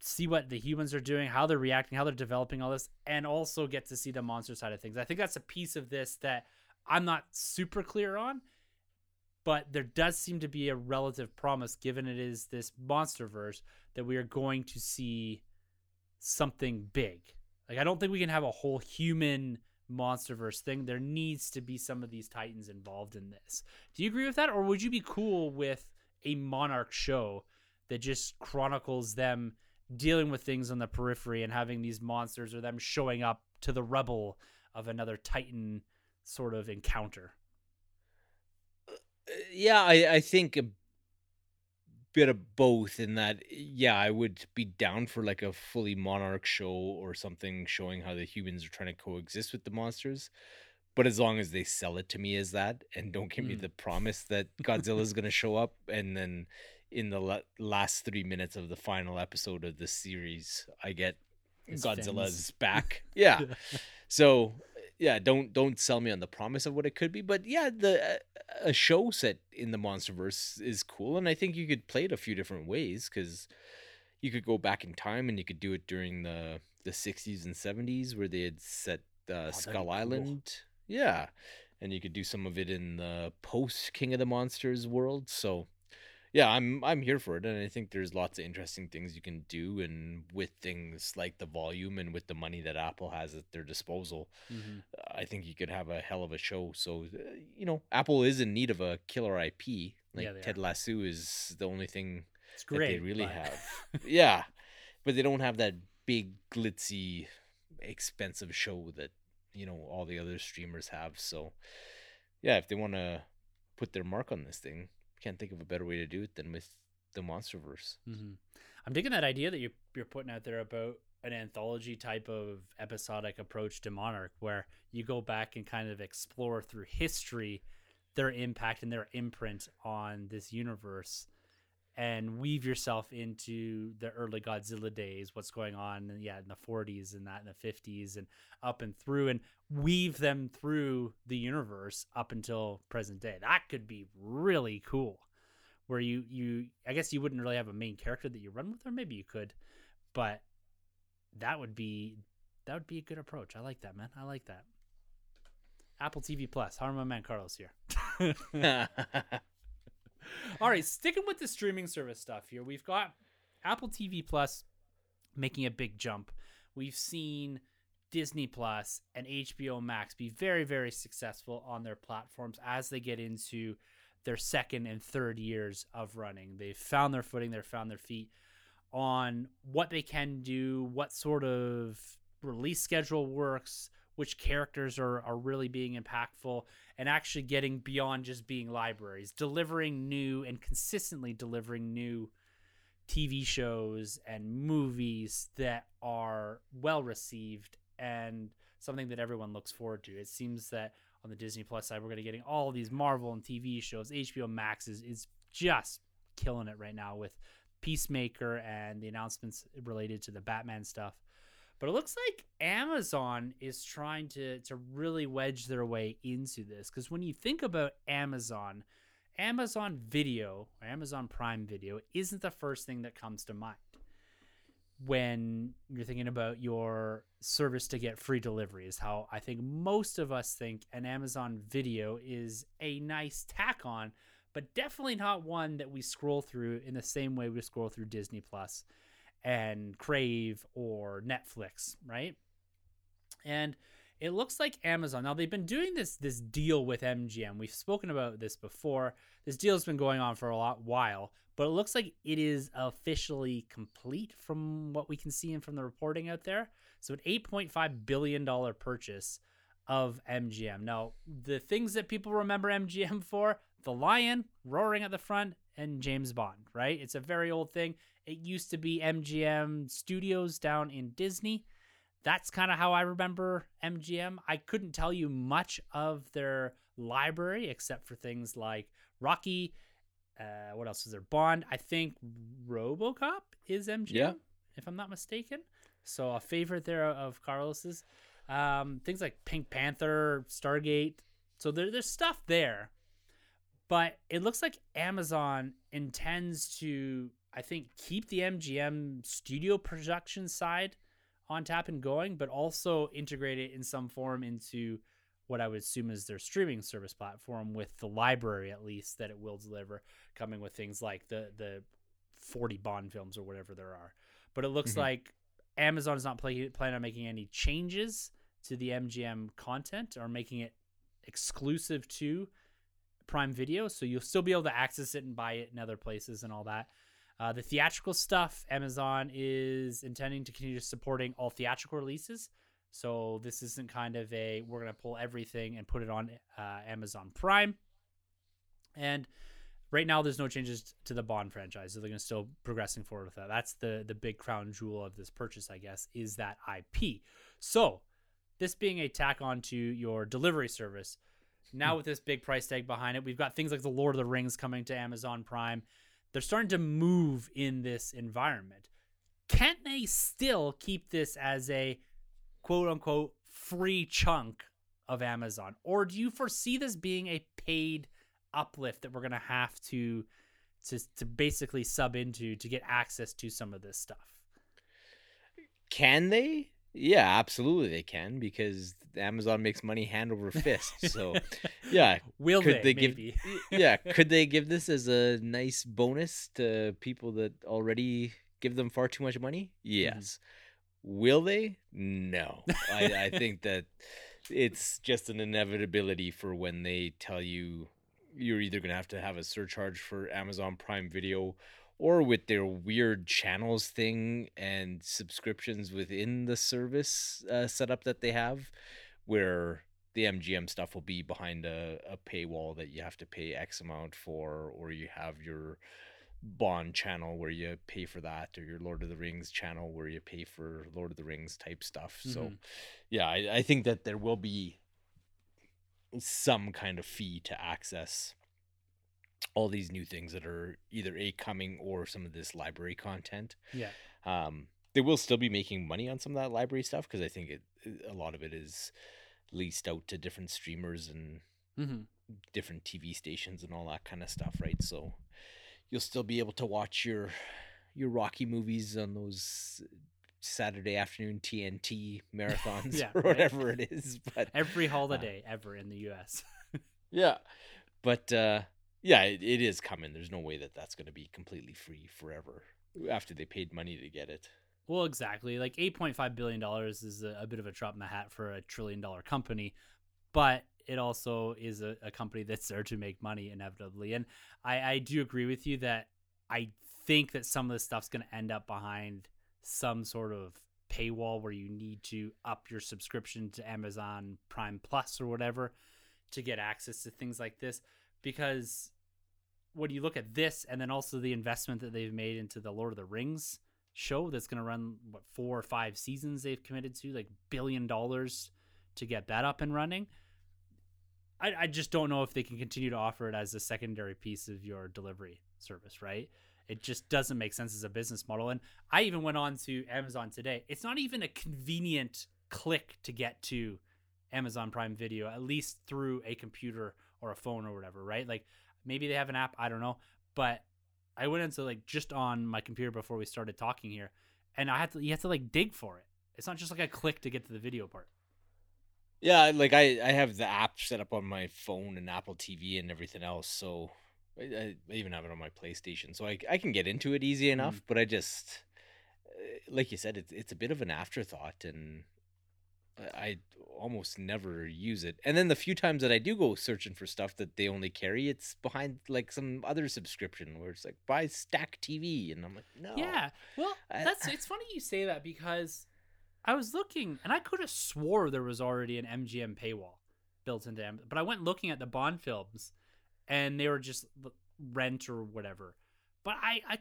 see what the humans are doing how they're reacting how they're developing all this and also get to see the monster side of things i think that's a piece of this that i'm not super clear on but there does seem to be a relative promise given it is this monster verse that we are going to see something big. Like i don't think we can have a whole human monster verse thing. There needs to be some of these titans involved in this. Do you agree with that? Or would you be cool with a monarch show that just chronicles them dealing with things on the periphery and having these monsters or them showing up to the rubble of another titan sort of encounter yeah, I, I think a bit of both in that yeah, I would be down for like a fully monarch show or something showing how the humans are trying to coexist with the monsters. But as long as they sell it to me as that and don't give me Mm. the promise that Godzilla is going to show up and then in the la- last 3 minutes of the final episode of the series I get His Godzilla's fins. back. Yeah. So yeah, don't don't sell me on the promise of what it could be, but yeah, the a show set in the MonsterVerse is cool, and I think you could play it a few different ways because you could go back in time and you could do it during the the sixties and seventies where they had set uh, Oh, Skull cool. Island, yeah, and you could do some of it in the post King of the Monsters world. So yeah, I'm I'm here for it, and I think there's lots of interesting things you can do, and with things like the volume and with the money that Apple has at their disposal, Mhm. I think you could have a hell of a show. So uh, you know, Apple is in need of a killer IP. Like Yeah, Ted are. Lasso is the only thing it's that great they really but- have. yeah, but they don't have that big glitzy, expensive show that you know all the other streamers have. So yeah, if they want to put their mark on this thing, can't think of a better way to do it than with the MonsterVerse. hmm I'm digging that idea that you're you're putting out there about an anthology type of episodic approach to Monarch, where you go back and kind of explore through history their impact and their imprint on this universe, and weave yourself into the early Godzilla days, what's going on, yeah, in the 40s and that in the 50s and up and through, and weave them through the universe up until present day. That could be really cool where you you I guess you wouldn't really have a main character that you run with, or maybe you could, but that would be that would be a good approach. I like that, man. I like that. Apple TV Plus. How are my man Carlos here? All right, sticking with the streaming service stuff here, we've got Apple TV Plus making a big jump. We've seen Disney Plus and HBO Max be very, very successful on their platforms as they get into their second and third years of running. They've found their footing, they've found their feet on what they can do, what sort of release schedule works, which characters are, are really being impactful, and actually getting beyond just being libraries, delivering new and consistently delivering new TV shows and movies that are well received and something that everyone looks forward to. It seems that on the Disney Plus side, we're going to getting all these Marvel and TV shows. HBO Max is, is just killing it right now with Peacemaker and the announcements related to the Batman stuff. But it looks like Amazon is trying to to really wedge their way into this because when you think about Amazon, Amazon Video or Amazon Prime Video isn't the first thing that comes to mind when you're thinking about your service to get free delivery is how I think most of us think an Amazon Video is a nice tack on, but definitely not one that we scroll through in the same way we scroll through Disney Plus and Crave or Netflix, right? And it looks like Amazon now they've been doing this this deal with MGM. We've spoken about this before. This deal's been going on for a lot while, but it looks like it is officially complete from what we can see and from the reporting out there. So an 8.5 billion dollar purchase of MGM. Now, the things that people remember MGM for the lion roaring at the front and James Bond, right? It's a very old thing. It used to be MGM Studios down in Disney. That's kind of how I remember MGM. I couldn't tell you much of their library except for things like Rocky. Uh, what else is there? Bond. I think RoboCop is MGM, Yeah. if I'm not mistaken. So a favorite there of Carlos's. Um, things like Pink Panther, Stargate. So there, there's stuff there, but it looks like Amazon intends to, I think, keep the MGM studio production side on tap and going, but also integrate it in some form into what I would assume is their streaming service platform with the library at least that it will deliver, coming with things like the the 40 Bond films or whatever there are. But it looks Mhm. like Amazon is not play, planning on making any changes to the MGM content or making it exclusive to Prime Video, so you'll still be able to access it and buy it in other places and all that. Uh, the theatrical stuff, Amazon is intending to continue supporting all theatrical releases. So this isn't kind of a we're gonna pull everything and put it on uh, Amazon Prime. And right now, there's no changes to the Bond franchise, so they're gonna still progressing forward with that. That's the the big crown jewel of this purchase, I guess, is that IP. So this being a tack on to your delivery service. Now with this big price tag behind it, we've got things like the Lord of the Rings coming to Amazon Prime. They're starting to move in this environment. Can't they still keep this as a quote unquote free chunk of Amazon? Or do you foresee this being a paid uplift that we're gonna have to to to basically sub into to get access to some of this stuff? Can they? Yeah, absolutely they can because Amazon makes money hand over fist. So, yeah, Will could they, they give maybe? yeah, could they give this as a nice bonus to people that already give them far too much money? Mm-hmm. Yes. Will they? No. I, I think that it's just an inevitability for when they tell you you're either going to have to have a surcharge for Amazon Prime Video or with their weird channels thing and subscriptions within the service uh, setup that they have where the MGM stuff will be behind a, a paywall that you have to pay X amount for, or you have your Bond channel where you pay for that, or your Lord of the Rings channel where you pay for Lord of the Rings type stuff. So, Mhm. yeah, I, I think that there will be some kind of fee to access all these new things that are either a coming or some of this library content. yeah. Um, they will still be making money on some of that library stuff because I think it a lot of it is leased out to different streamers and hmm different TV stations and all that kind of stuff, right? So you'll still be able to watch your your Rocky movies on those Saturday afternoon TNT marathons Yeah, or right. whatever it is. But Every holiday ever in the U.S. yeah, but uh, yeah, it, it is coming. There's no way that that's going to be completely free forever after they paid money to get it. Well, exactly. Like eight point five billion dollars is a, a bit of a drop in the hat for a trillion dollar company, but it also is a, a company that's there to make money inevitably. And I, I do agree with you that I think that some of this stuff's going to end up behind some sort of paywall where you need to up your subscription to Amazon Prime Plus or whatever to get access to things like this because when you look at this and then also the investment that they've made into the Lord of the Rings show that's going to run what four or five seasons they've committed to like billion dollars to get that up and running I, I just don't know if they can continue to offer it as a secondary piece of your delivery service right? It just doesn't make sense as a business model. And i even went on to amazon today. It's not even a convenient click to get to amazon prime video at least through a computer or a phone or whatever right? Like maybe they have an app i don't know but I went into like just on my computer before we started talking here, and I had to you have to like dig for it. It's not just like a click to get to the video part. Yeah, like I, I have the app set up on my phone and Apple TV and everything else, so I, I even have it on my PlayStation, so I, I can get into it easy enough. But I just, uh, like you said, it's it's a bit of an afterthought, and I, almost never use it. And then the few times that I do go searching for stuff that they only carry, it's behind like some other subscription where it's like buy Stack TV, and I'm like, no, Yeah. Well, I- that's it's funny you say that because I was looking, and I could have swore there was already an MGM paywall built into them, but I went looking at the Bond films, and they were just rent or whatever. But I, I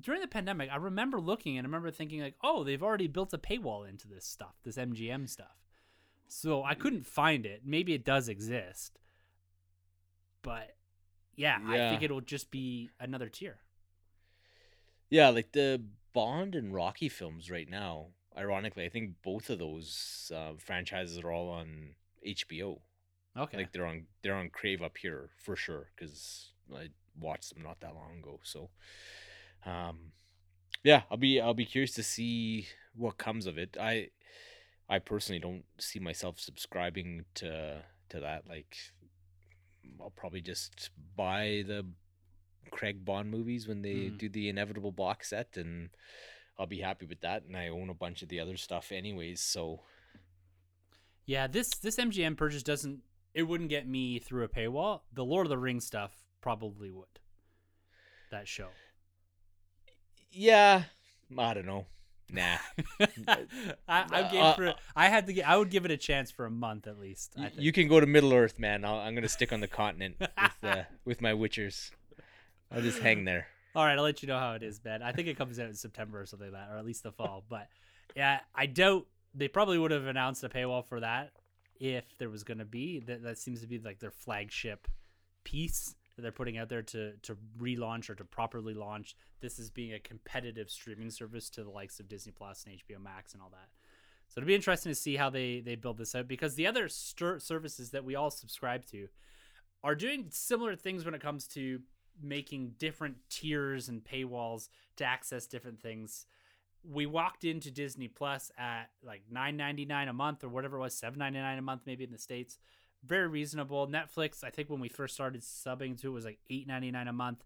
during the pandemic, I remember looking and I remember thinking like, oh, they've already built a paywall into this stuff, this MGM stuff. So I couldn't find it. Maybe it does exist, but yeah, I think it'll just be another tier. Yeah, like the Bond and Rocky films right now. Ironically, I think both of those uh, franchises are all on HBO. Okay. Like they're on they're on Crave up here for sure because I watched them not that long ago. So, um, yeah, I'll be I'll be curious to see what comes of it. I I personally don't see myself subscribing to to that. Like, I'll probably just buy the Craig Bond movies when they Mhm. do the inevitable box set, and I'll be happy with that. And I own a bunch of the other stuff anyways. So, Yeah, this this MGM purchase doesn't it wouldn't get me through a paywall. The Lord of the Rings stuff probably would. That show. Yeah, I don't know. Nah. I, I'm game Uh, for. I had to. Get, I would give it a chance for a month at least. I you can go to Middle Earth, man. I'll, I'm gonna stick on the continent with uh, with my Witchers. I'll just hang there. All right, I'll let you know how it is, Ben. I think it comes out in September or something like that, or at least the fall. But yeah, I doubt they probably would have announced a paywall for that if there was going to be. That that seems to be like their flagship piece that they're putting out there to to relaunch or to properly launch. This is being a competitive streaming service to the likes of Disney Plus and HBO Max and all that. So it'll be interesting to see how they they build this out because the other services that we all subscribe to are doing similar things when it comes to making different tiers and paywalls to access different things. We walked into Disney Plus at like nine ninety nine a month or whatever it was, seven ninety nine a month maybe in the states. Very reasonable. Netflix, I think when we first started subbing to it was like eight ninety nine a month,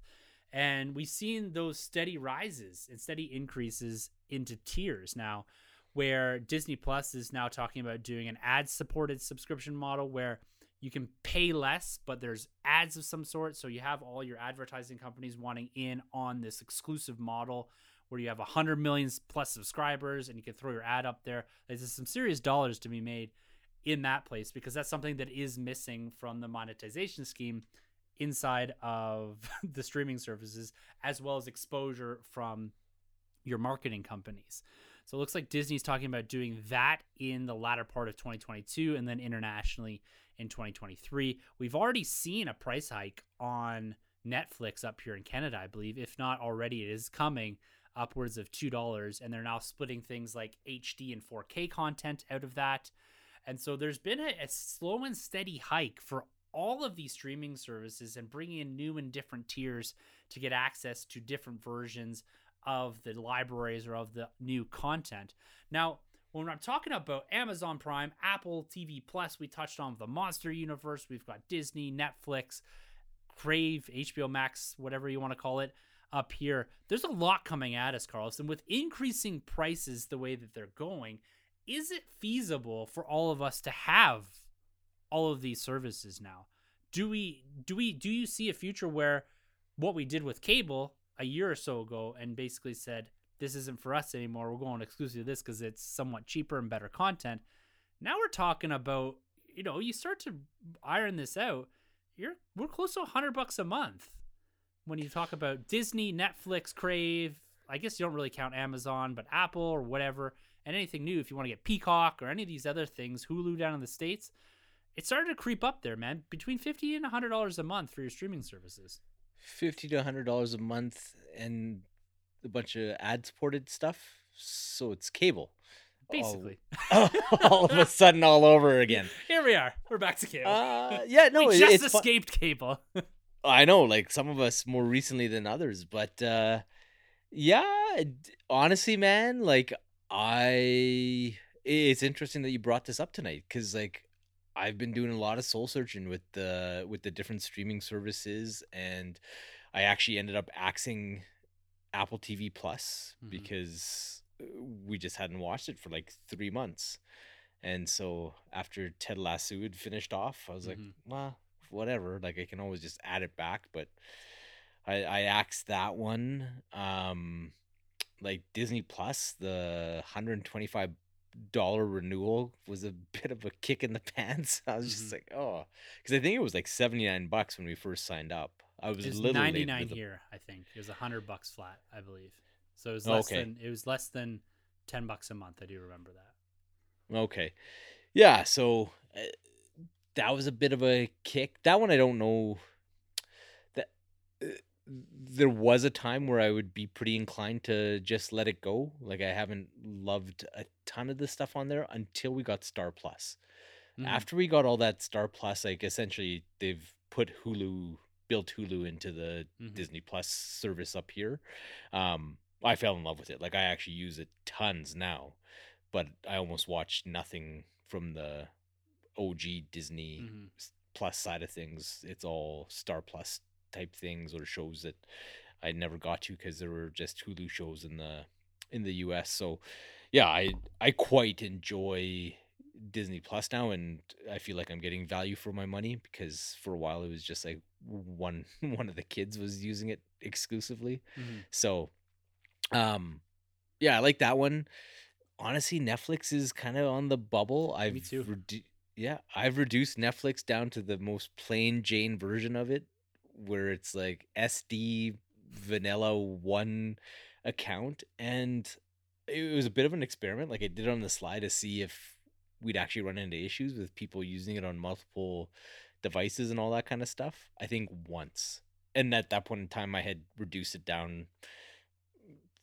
and we've seen those steady rises and steady increases into tiers now. Where Disney Plus is now talking about doing an ad supported subscription model where you can pay less, but there's ads of some sort. So you have all your advertising companies wanting in on this exclusive model where you have 100 million plus subscribers and you can throw your ad up there. There's some serious dollars to be made in that place because that's something that is missing from the monetization scheme inside of the streaming services, as well as exposure from your marketing companies. So it looks like Disney's talking about doing that in the latter part of 2022 and then internationally in 2023. We've already seen a price hike on Netflix up here in Canada, I believe. If not already, it is coming upwards of $2. And they're now splitting things like HD and 4K content out of that. And so there's been a, a slow and steady hike for all of these streaming services and bringing in new and different tiers to get access to different versions of the libraries or of the new content. Now, when I'm talking about Amazon Prime, Apple TV Plus, we touched on the Monster Universe, we've got Disney, Netflix, Crave, HBO Max, whatever you want to call it, up here. There's a lot coming at us, Carlos, and with increasing prices the way that they're going, is it feasible for all of us to have all of these services now? Do we do we do you see a future where what we did with cable a year or so ago and basically said this isn't for us anymore. We're going exclusive to this because it's somewhat cheaper and better content. Now we're talking about you know you start to iron this out. You're we're close to a hundred bucks a month when you talk about Disney, Netflix, Crave. I guess you don't really count Amazon, but Apple or whatever, and anything new. If you want to get Peacock or any of these other things, Hulu down in the states, it started to creep up there, man. Between fifty and hundred dollars a month for your streaming services. Fifty to hundred dollars a month and a bunch of ad supported stuff. So it's cable. Basically, all of a sudden all over again. here we are. We're back to cable. Uh, yeah, no, we it- just escaped cable. I know, like some of us more recently than others, but uh yeah, honestly, man, like I it's interesting that you brought this up tonight cuz like I've been doing a lot of soul searching with the with the different streaming services and I actually ended up axing Apple TV Plus Mhm. because uh, we just hadn't watched it for like 3 months. And so after Ted Lasso had finished off, I was like, Mhm. well, whatever. Like I can always just add it back, but I I axed that one. Um like Disney Plus, the 125 dollar renewal was a bit of a kick in the pants. I was just Mhm. like, oh, because I think it was like seventy nine bucks when we first signed up. I was little ninety nine here, I think. It was hundred bucks flat, I believe. So it was less Okay. than it was less than ten bucks a month. I do remember that. Okay. Yeah, so uh, that was a bit of a kick. That one I don't know there was a time where I would be pretty inclined to just let it go. Like I haven't loved a ton of the stuff on there until we got Star Plus. Mhm. After we got all that Star Plus, like essentially they've put Hulu built Hulu into the Mhm. Disney Plus service up here. Um I fell in love with it. Like I actually use it tons now. But I almost watched nothing from the OG Disney Mhm. Plus side of things. It's all Star Plus type things or shows that I never got to because there were just Hulu shows in the in the US. So yeah, I I quite enjoy Disney Plus now and I feel like I'm getting value for my money because for a while it was just like one one of the kids was using it exclusively. Mhm. So um yeah, I like that one. Honestly, Netflix is kind of on the bubble. I've too. redu- yeah, I've reduced Netflix down to the most plain Jane version of it where it's like SD vanilla one account and it was a bit of an experiment like I did on the slide to see if we'd actually run into issues with people using it on multiple devices and all that kind of stuff. I think once. And at that point in time I had reduced it down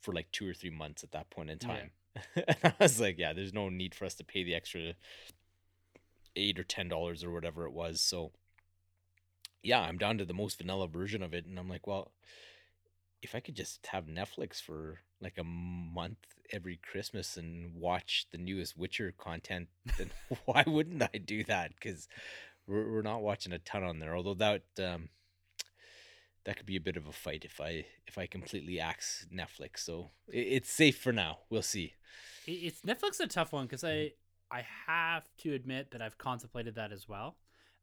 for like 2 or 3 months at that point in Yeah. time. and I was like, yeah, there's no need for us to pay the extra 8 or 10 dollars or whatever it was. So yeah, I'm down to the most vanilla version of it and I'm like, well, if I could just have Netflix for like a month every Christmas and watch the newest Witcher content, then why wouldn't I do that? Because we're we're not watching a ton on there. Although that um, that could be a bit of a fight if I if I completely axe Netflix. So it's safe for now. We'll see. It's Netflix a tough one because I I have to admit that I've contemplated that as well.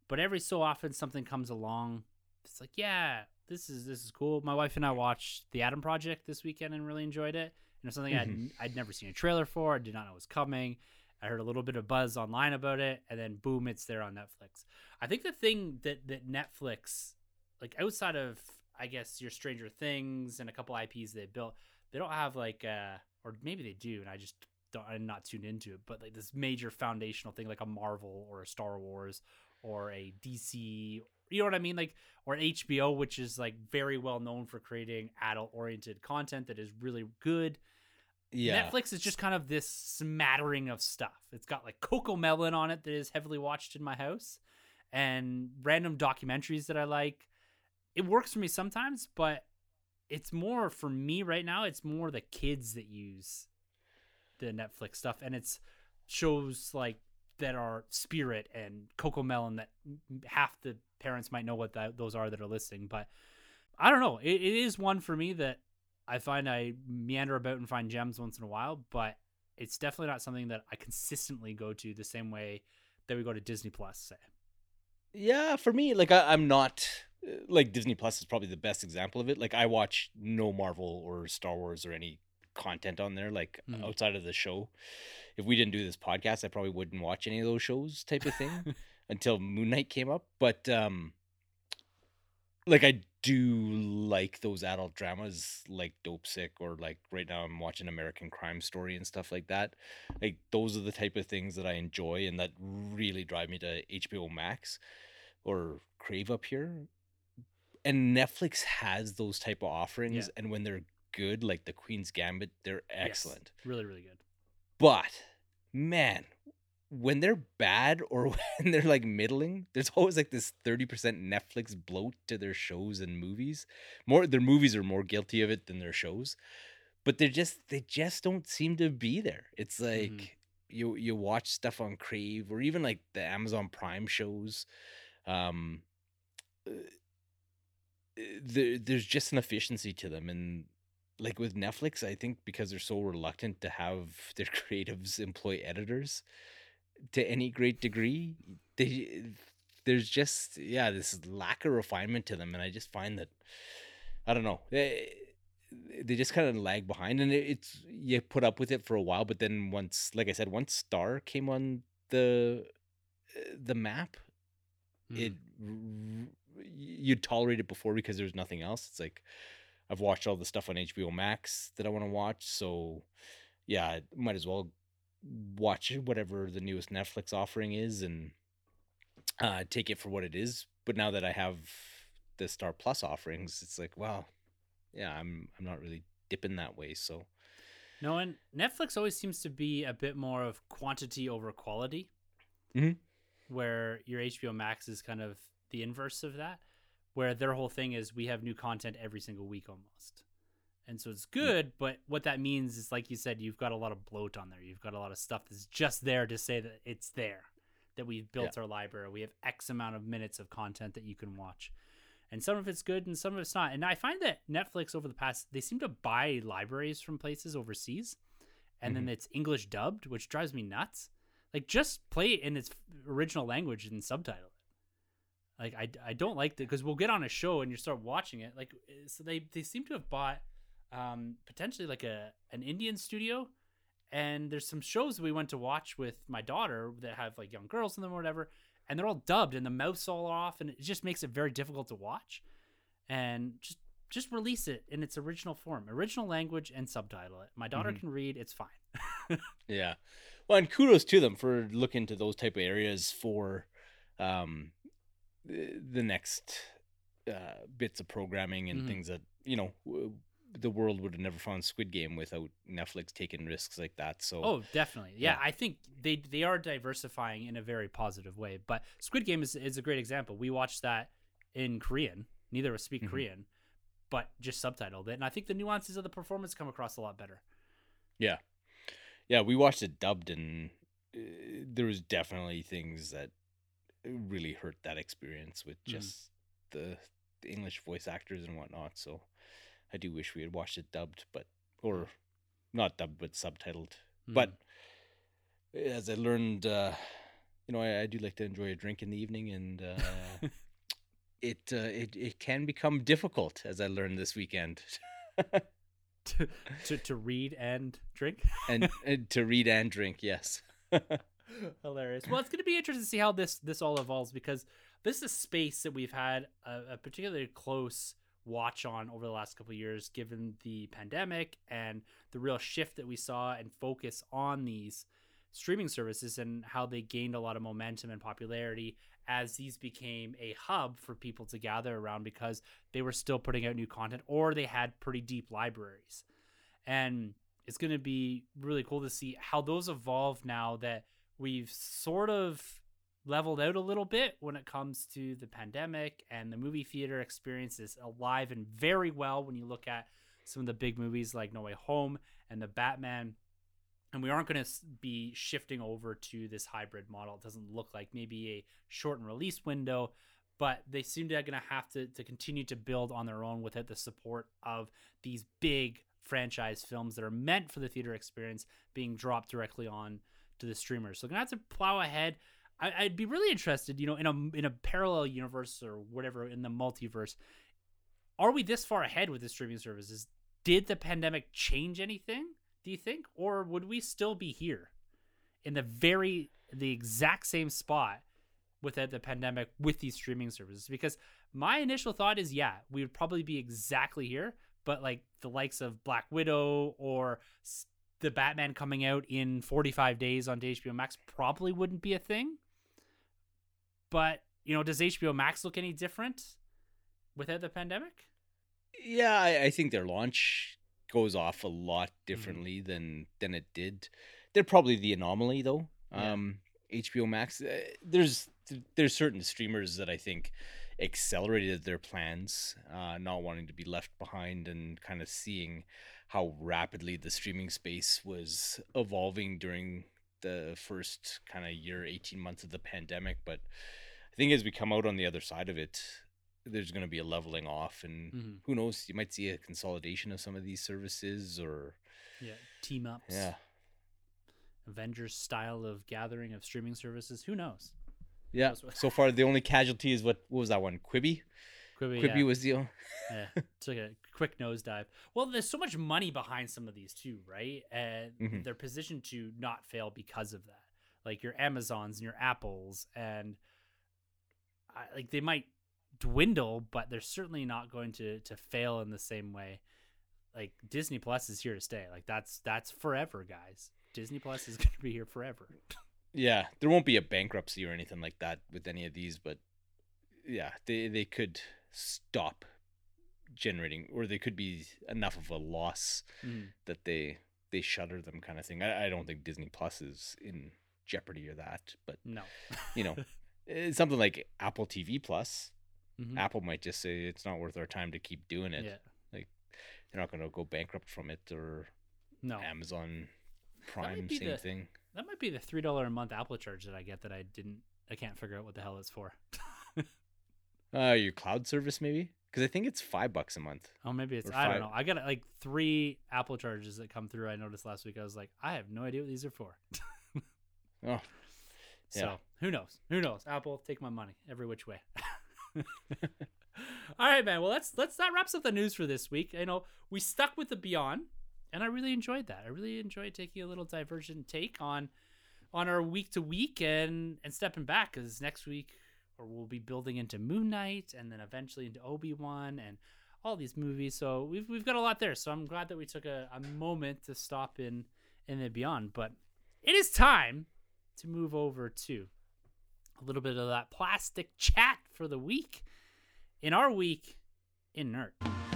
But every so often something comes along. It's like, yeah, this is this is cool. My wife and I watched The Adam Project this weekend and really enjoyed it. And it's something I'd, I'd never seen a trailer for. I did not know was coming. I heard a little bit of buzz online about it, and then boom, it's there on Netflix. I think the thing that that Netflix, like outside of I guess your Stranger Things and a couple IPs they built, they don't have like uh or maybe they do, and I just don't I'm not tuned into it, but like this major foundational thing like a Marvel or a Star Wars or a DC you know what I mean? Like or HBO, which is like very well known for creating adult oriented content that is really good. Yeah. Netflix is just kind of this smattering of stuff. It's got like CoComelon on it that is heavily watched in my house and random documentaries that I like. It works for me sometimes, but it's more for me right now, it's more the kids that use the Netflix stuff and it's shows like that are Spirit and CoComelon that half the parents might know what that, those are that are listening, but I don't know. It, it is one for me that I find I meander about and find gems once in a while, but it's definitely not something that I consistently go to the same way that we go to Disney Plus. Say, Yeah, for me, like I, I'm not uh, like Disney Plus is probably the best example of it. Like I watch no Marvel or Star Wars or any content on there, like Mhm. outside of the show. If we didn't do this podcast, I probably wouldn't watch any of those shows, type of thing, until Moon Knight came up. But um, like I do like those adult dramas, like Dopesick, or like right now I'm watching American Crime Story and stuff like that. Like those are the type of things that I enjoy and that really drive me to HBO Max or Crave up here. And Netflix has those type of offerings, Yeah. and when they're good, like the Queen's Gambit, they're Yes. excellent. really, really good. But man, when they're bad or when they're like middling, there's always like this 30% Netflix bloat to their shows and movies. More their movies are more guilty of it than their shows. But they're just they just don't seem to be there. It's like Mhm. you you watch stuff on Crave or even like the Amazon Prime shows. Um uh, there, there's just an efficiency to them and like with Netflix, I think because they're so reluctant to have their creatives employ editors to any great degree, they there's just yeah this lack of refinement to them, and I just find that I don't know. eh, they just kind of lag behind, and it, it's you put up with it for a while, but then once, like I said, once Star came on the the map, it r- you tolerate it before because there's nothing else. It's like I've watched all the stuff on HBO Max that I want to watch, so yeah, I might as well watch whatever the newest Netflix offering is and uh, take it for what it is. But now that I have the Star Plus offerings, it's like, wow, yeah, I'm I'm not really dipping that way. So No, and Netflix always seems to be a bit more of quantity over quality, Mhm. where your HBO Max is kind of the inverse of that, where their whole thing is we have new content every single week almost. And so it's hmm. good, but what that means is, like you said, you've got a lot of bloat on there. You've got a lot of stuff that's just there to say that it's there, that we've built our library. We have X amount of minutes of content that you can watch. And some of it's good and some of it's not. And I find that Netflix over the past, they seem to buy libraries from places overseas and then mm-hmm. it's English dubbed, which drives me nuts. Like, just play it in its original language and subtitle it. Like, I, I don't like that because we'll get on a show and you start watching it. Like, eh, so they, they seem to have bought um, potentially like a an Indian studio. And there's some shows we went to watch with my daughter that have like young girls in them or whatever, and they're all dubbed and the mouth's all off, and it just makes it very difficult to watch. And just just release it in its original form, original language, and subtitle it. My daughter Mhm. can read; it's fine. Yeah. Well, and kudos to them for looking to those type of areas for um the next uh bits of programming and Mhm. things that, you know, w- the world would have never found Squid Game without Netflix taking risks like that. So Oh, definitely. Yeah, Yeah. I think they they are diversifying in a very positive way. But Squid Game is is a great example. We watched that in Korean. Neither of us speak Mhm. Korean, but just subtitled it, and I think the nuances of the performance come across a lot better. Yeah. Yeah, we watched it dubbed and uh, there was definitely things that really hurt that experience with Mhm. just the, the English voice actors and whatnot. So I do wish we had watched it dubbed, but or not dubbed but subtitled. But as I learned, uh, you know, I, I do like to enjoy a drink in the evening, and uh, it uh, it it can become difficult, as I learned this weekend. to, to to read and drink. and, and to read and drink, yes. Hilarious. Well, it's going to be interesting to see how this this all evolves because this is a space that we've had a, a particularly close watch on over the last couple years, given the pandemic and the real shift that we saw and focus on these streaming services and how they gained a lot of momentum and popularity as these became a hub for people to gather around because they were still putting out new content or they had pretty deep libraries. And it's going to be really cool to see how those evolve now that we've sort of leveled out a little bit when it comes to the pandemic and the movie theater experience is alive and very well when you look at some of the big movies like No Way Home and the Batman. And we aren't going to be shifting over to this hybrid model. It doesn't look like maybe a shortened release window but they seem to going to have to to continue to build on their own without the support of these big franchise films that are meant for the theater experience being dropped directly on to the streamers. So gonna have to plow ahead. I, I'd be really interested, you know, in a in a parallel universe or whatever in the multiverse. Are we this far ahead with the streaming services? Did the pandemic change anything? Do you think, or would we still be here in the very the exact same spot without the pandemic with these streaming services? Because my initial thought is, yeah, we would probably be exactly here, but like the likes of Black Widow or the Batman coming out in 45 days on HBO Max probably wouldn't be a thing. But, you know, does HBO Max look any different without the pandemic? Yeah, I, I think their launch goes off a lot differently than than it did. They're probably the anomaly though. Yeah. Um, HBO Max. Uh, there's there's certain streamers that I think accelerated their plans, uh, not wanting to be left behind and kind of seeing how rapidly the streaming space was evolving during the first kind of year, 18 months of the pandemic. But I think as we come out on the other side of it, there's going to be a leveling off, and Mhm. who knows, you might see a consolidation of some of these services, or Yeah. Team ups. yeah, Avengers style of gathering of streaming services. Who knows? yeah. So far, the only casualty is what, what was that one? Quibi. Quibi, Quibi yeah. was the. o- yeah, took a quick nosedive. Well, there's so much money behind some of these too, right? And Mhm. they're positioned to not fail because of that. Like your Amazons and your Apples, and I, like they might dwindle, but they're certainly not going to to fail in the same way. Like Disney Plus is here to stay. Like that's that's forever, guys. Disney Plus is going to be here forever. Yeah, there won't be a bankruptcy or anything like that with any of these, but yeah, they they could stop generating, or they could be enough of a loss Mhm. that they they shutter them, kind of thing. I, I don't think Disney Plus is in jeopardy or that, but No. you know, something like Apple TV Plus. Mhm. Apple might just say it's not worth our time to keep doing it. Yeah. like They're not going to go bankrupt from it, or No. Amazon Prime, same the- thing. That might be the three dollar a month Apple charge that I get that I didn't. I can't figure out what the hell it's for. Uh, your cloud service maybe, because I think it's five bucks a month. Oh, maybe it's I don't know. I got like three Apple charges that come through. I noticed last week. I was like, I have no idea what these are for. Oh, So Yeah. who knows? Who knows? Apple, take my money every which way. All right, man. Well, let's let's that wraps up the news for this week. You know, we stuck with the Beyond, and I really enjoyed that. I really enjoyed taking a little divergent take on on our week to week and and stepping back because next week or we'll be building into Moon Knight and then eventually into Obi Wan and all these movies. So we've we've got a lot there. So I'm glad that we took a, a moment to stop in in the Beyond. But it is time to move over to a little bit of that plastic chat for the week in our week in nerd.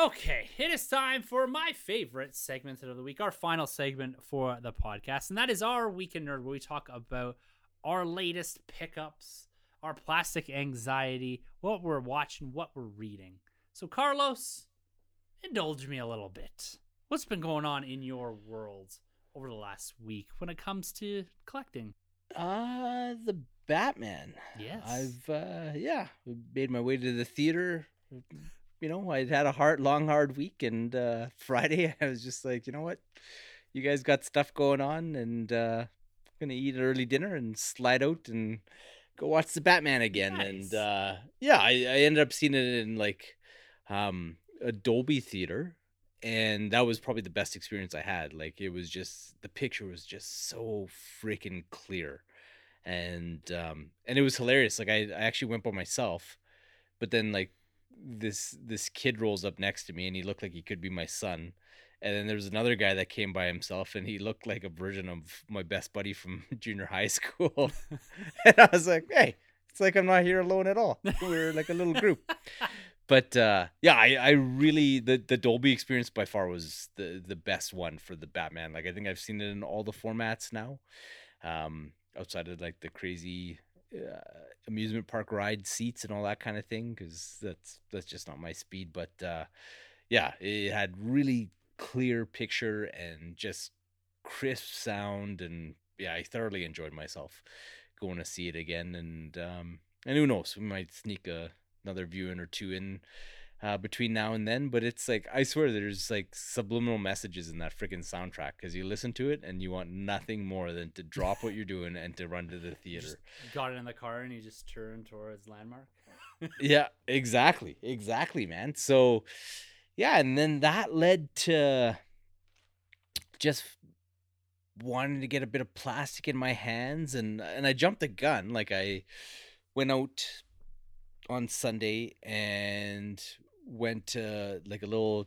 Okay, it is time for my favorite segment of the week, our final segment for the podcast, and that is our Weekend nerd, where we talk about our latest pickups, our plastic anxiety, what we're watching, what we're reading. So, Carlos, indulge me a little bit. What's been going on in your world over the last week when it comes to collecting? Uh, the Batman. Yes. I've uh yeah, made my way to the theater. You know, I'd had a hard long hard week and uh Friday I was just like, you know what? You guys got stuff going on and uh gonna eat an early dinner and slide out and go watch the Batman again. Nice. And uh yeah, I, I ended up seeing it in like um a Dolby theater and that was probably the best experience I had. Like it was just the picture was just so freaking clear and um and it was hilarious like I, I actually went by myself but then like this this kid rolls up next to me and he looked like he could be my son and then there was another guy that came by himself and he looked like a version of my best buddy from junior high school. And i was like hey it's like i'm not here alone at all. We're like a little group. But uh yeah i i really the the dolby experience by far was the the best one for the batman. Like i think i've seen it in all the formats now um outside of like the crazy uh, amusement park ride seats and all that kind of thing because that's that's just not my speed but uh yeah it had really clear picture and just crisp sound and yeah i thoroughly enjoyed myself going to see it again and um and who knows we might sneak a, another viewing or two in uh, between now and then, but it's like I swear there's like subliminal messages in that freaking soundtrack because you listen to it and you want nothing more than to drop what you're doing and to run to the theater. Just got it in the car and you just turned towards landmark. yeah, exactly, exactly, man. So, yeah, and then that led to just wanting to get a bit of plastic in my hands, and and I jumped the gun. Like I went out on Sunday and went to like a little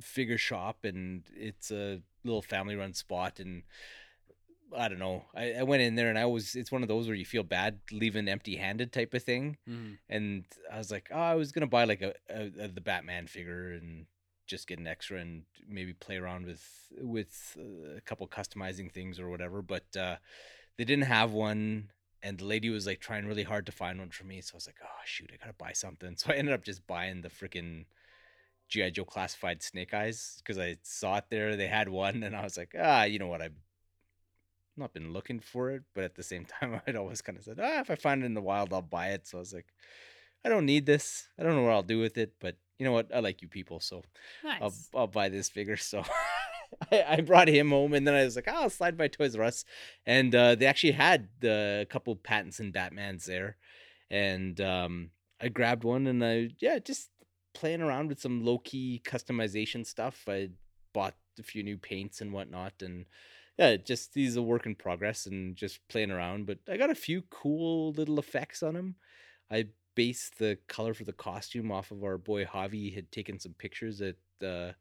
figure shop, and it's a little family run spot, and I don't know. I, I went in there and I was it's one of those where you feel bad leaving empty handed type of thing Mm. and I was like, oh, I was gonna buy like a, a, a the Batman figure and just get an extra and maybe play around with with uh, a couple customizing things or whatever. But uh, they didn't have one, and the lady was like trying really hard to find one for me. So I was like, oh shoot, I gotta buy something. So I ended up just buying the freaking GI Joe classified Snake Eyes because I saw it there. They had one, and I was like, ah, you know what, I've Not been looking for it, but at the same time, I'd always kind of said, ah, if I find it in the wild, I'll buy it. So I was like, I don't need this. I don't know what I'll do with it, but you know what? I like you people, so Nice. I'll I'll buy this figure. So I, I brought him home, and then I was like, oh, I'll slide by Toys R Us, and uh, they actually had a couple Pattinson Batmans there, and um, I grabbed one, and I yeah, just playing around with some low key customization stuff. I bought a few new paints and whatnot, and yeah, just he's a work in progress and just playing around. But I got a few cool little effects on him. I based the color for the costume off of our boy Javi had taken some pictures at uh,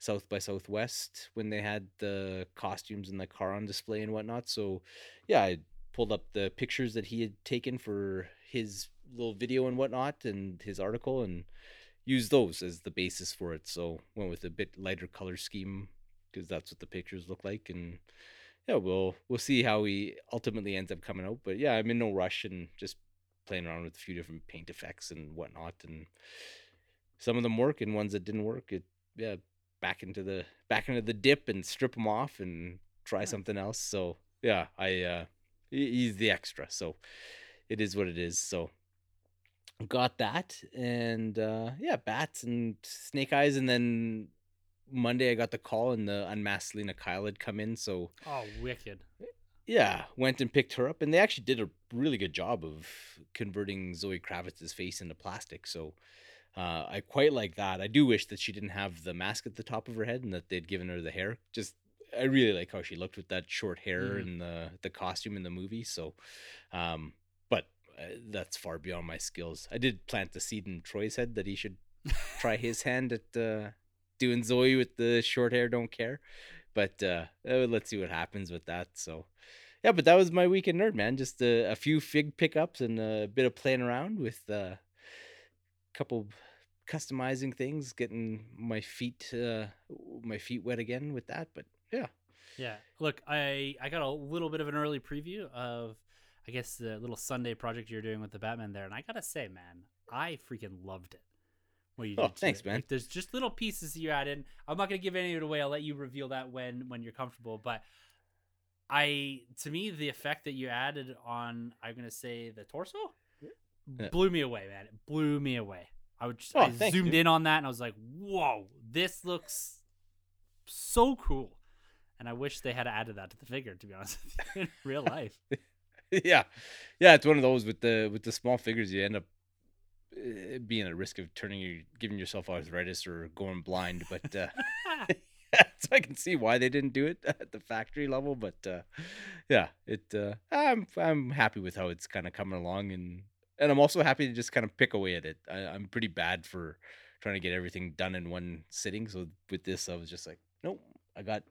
South by Southwest when they had the costumes and the car on display and whatnot. So yeah, I pulled up the pictures that he had taken for his little video and whatnot and his article and used those as the basis for it. So went with a bit lighter color scheme because that's what the pictures look like and yeah, we'll we'll see how he ultimately ends up coming out. But yeah, I'm in no rush and just playing around with a few different paint effects and whatnot, and some of them work, and ones that didn't work, it yeah, back into the back into the dip and strip them off and try something else. So yeah, I uh, he- he's the extra, so it is what it is. So got that, and uh, yeah, bats and snake eyes, and then Monday I got the call, and the unmasked Selina Kyle had come in, so Oh, wicked. yeah, went and picked her up, and they actually did a really good job of converting Zoe Kravitz's face into plastic. So uh, I quite like that. I do wish that she didn't have the mask at the top of her head and that they'd given her the hair. Just I really like how she looked with that short hair Mhm. and the the costume in the movie. So, um, but uh, that's far beyond my skills. I did plant the seed in Troy's head that he should try his hand at uh, doing Zoe with the short hair. Don't care, but uh, uh, let's see what happens with that. So yeah, but that was my weekend nerd, man. Just a, a few fig pickups and a bit of playing around with a couple customizing things, getting my feet uh, my feet wet again with that. But yeah, Yeah. Look, I I got a little bit of an early preview of I guess the little Sunday project you're doing with the Batman there, and I gotta say, man, I freaking loved it. What you Oh, did thanks, it. man. Like, there's just little pieces you add in. I'm not gonna give any of it away. I'll let you reveal that when when you're comfortable. But I, to me, the effect that you added on, I'm gonna say the torso, Yeah. blew me away, man. It blew me away. I would just, Oh, I thank zoomed you. in on that and I was like, whoa, this looks so cool. And I wish they had added that to the figure, to be honest in real life. yeah, yeah. It's one of those with the with the small figures. You end up uh, being at risk of turning your giving yourself arthritis or going blind. But uh, so I can see why they didn't do it at the factory level. But uh, yeah, it. Uh, I'm I'm happy with how it's kind of coming along, and and I'm also happy to just kind of pick away at it. I, I'm pretty bad for trying to get everything done in one sitting. So with this, I was just like, nope, I got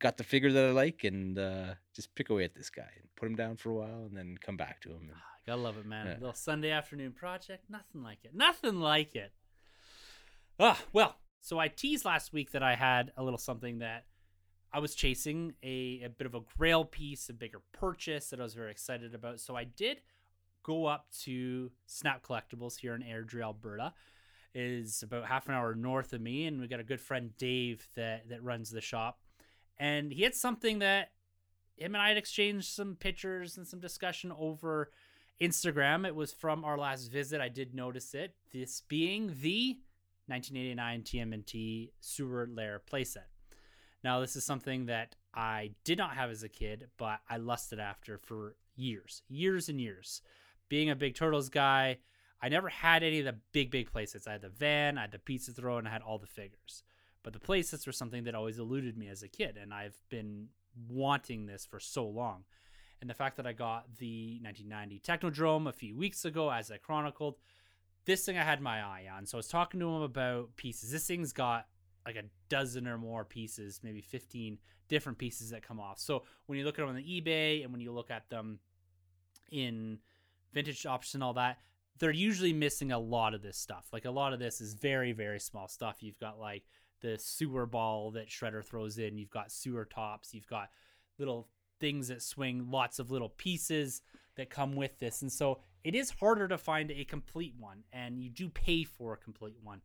got the figure that I like, and uh, just pick away at this guy and put him down for a while, and then come back to him. And, Gotta love it, man. Yeah. Little Sunday afternoon project. Nothing like it. Nothing like it. Ah, well, so I teased last week that I had a little something that I was chasing a, a bit of a grail piece, a bigger purchase that I was very excited about. So I did go up to Snap Collectibles here in Airdrie, Alberta. Is about half an hour north of me, and we got a good friend Dave that that runs the shop, and he had something that him and I had exchanged some pictures and some discussion over Instagram. It was from our last visit. I did notice it. This being the 1989 TMNT Sewer Lair playset. Now, this is something that I did not have as a kid, but I lusted after for years, years and years. Being a big Turtles guy, I never had any of the big, big playsets. I had the van, I had the pizza throw, and I had all the figures. But the playsets were something that always eluded me as a kid, and I've been wanting this for so long. And the fact that I got the 1990 Technodrome a few weeks ago, as I chronicled, this thing I had my eye on. So I was talking to him about pieces. This thing's got like a dozen or more pieces, maybe 15 different pieces that come off. So when you look at them on the eBay and when you look at them in vintage options and all that, they're usually missing a lot of this stuff. Like a lot of this is very, very small stuff. You've got like the sewer ball that Shredder throws in, you've got sewer tops, you've got little things that swing, lots of little pieces that come with this. And so it is harder to find a complete one, and you do pay for a complete one.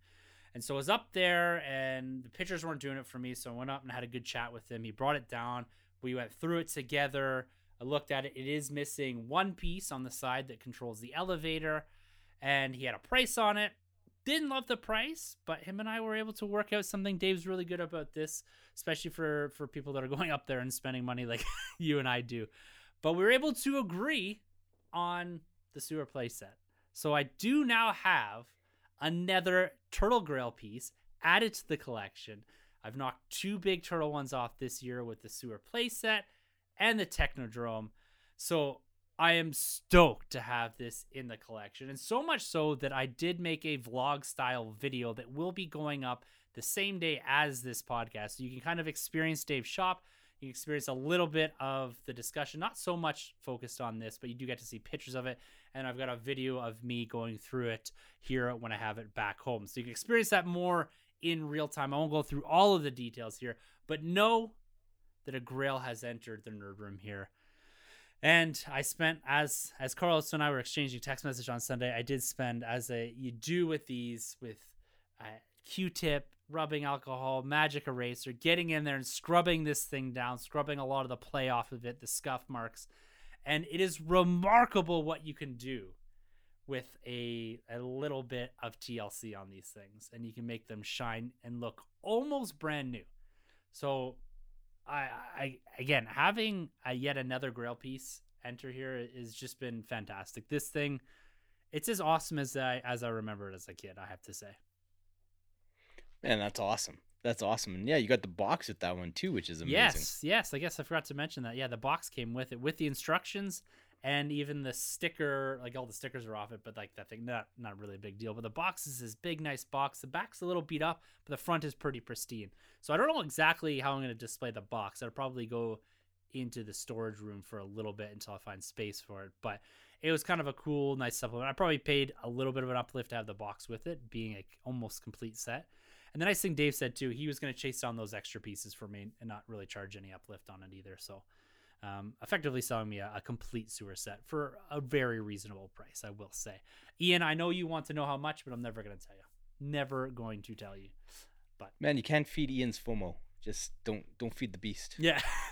And so I was up there, and the pitchers weren't doing it for me. So I went up and had a good chat with him. He brought it down. We went through it together. I looked at it. It is missing one piece on the side that controls the elevator, and he had a price on it. didn't love the price, but him and I were able to work out something. Dave's really good about this, especially for for people that are going up there and spending money like you and I do. But we were able to agree on the sewer playset. So I do now have another turtle grail piece added to the collection. I've knocked two big turtle ones off this year with the sewer playset and the Technodrome. So I am stoked to have this in the collection. And so much so that I did make a vlog style video that will be going up the same day as this podcast. So you can kind of experience Dave's shop. You experience a little bit of the discussion, not so much focused on this, but you do get to see pictures of it. And I've got a video of me going through it here when I have it back home. So you can experience that more in real time. I won't go through all of the details here, but know that a grail has entered the nerd room here. And I spent as as Carlos and I were exchanging text message on Sunday. I did spend as a you do with these with uh, Q-tip, rubbing alcohol, magic eraser, getting in there and scrubbing this thing down, scrubbing a lot of the play off of it, the scuff marks, and it is remarkable what you can do with a a little bit of TLC on these things, and you can make them shine and look almost brand new. So I, I again having a yet another Grail piece enter here has just been fantastic. This thing, it's as awesome as I as I remember it as a kid. I have to say. Man, that's awesome. That's awesome. And yeah, you got the box with that one too, which is amazing. Yes, yes. I guess I forgot to mention that. Yeah, the box came with it with the instructions and even the sticker. Like all the stickers are off it, but like that thing, not not really a big deal. But the box is this big, nice box. The back's a little beat up, but the front is pretty pristine. So I don't know exactly how I'm going to display the box. I'll probably go into the storage room for a little bit until I find space for it. But it was kind of a cool, nice supplement. I probably paid a little bit of an uplift to have the box with it, being a almost complete set. And the nice thing Dave said too, he was going to chase down those extra pieces for me and not really charge any uplift on it either. So, um, effectively selling me a, a, complete sewer set for a very reasonable price, I will say. Ian, I know you want to know how much, but I'm never going to tell you. Never going to tell you. But man, you can't feed Ian's FOMO. Just don't don't feed the beast. Yeah,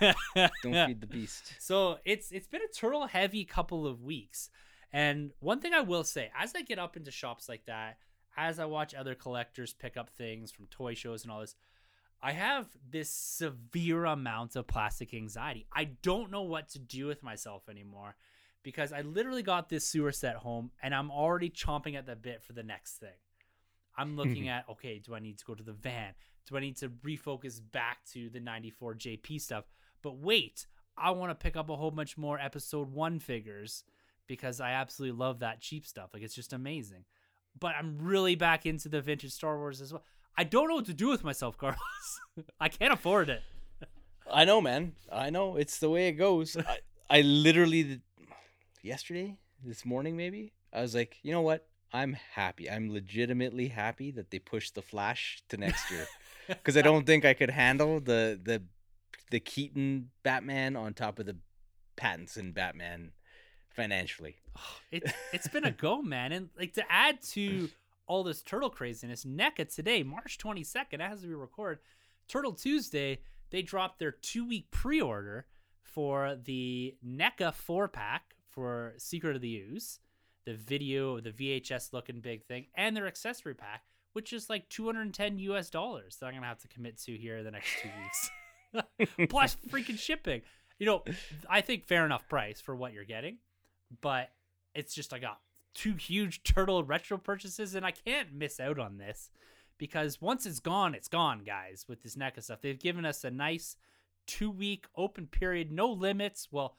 don't feed the beast. So it's it's been a turtle heavy couple of weeks, and one thing I will say, as I get up into shops like that, as I watch other collectors pick up things from toy shows and all this, I have this severe amount of plastic anxiety. I don't know what to do with myself anymore because I literally got this sewer set home and I'm already chomping at the bit for the next thing. I'm looking at, okay, do I need to go to the van? Do I need to refocus back to the 94 JP stuff? But wait, I want to pick up a whole bunch more episode one figures because I absolutely love that cheap stuff. Like, it's just amazing but I'm really back into the vintage Star Wars as well. I don't know what to do with myself, Carlos. I can't afford it. I know, man. I know it's the way it goes. I, I literally yesterday, this morning, maybe I was like, you know what? I'm happy. I'm legitimately happy that they pushed the Flash to next year because I don't think I could handle the the the Keaton Batman on top of the Pattinson Batman financially. Oh, it's it's been a go, man, and like to add to all this turtle craziness, NECA today, March 22nd, as we record, Turtle Tuesday, they dropped their two week pre order for the NECA four pack for Secret of the Ooze, the video, the VHS looking big thing, and their accessory pack, which is like 210 US dollars that I'm gonna have to commit to here in the next two weeks. Plus freaking shipping. You know, I think fair enough price for what you're getting but it's just I got two huge turtle retro purchases and I can't miss out on this because once it's gone, it's gone, guys, with this NECA stuff. They've given us a nice two week open period, no limits. Well,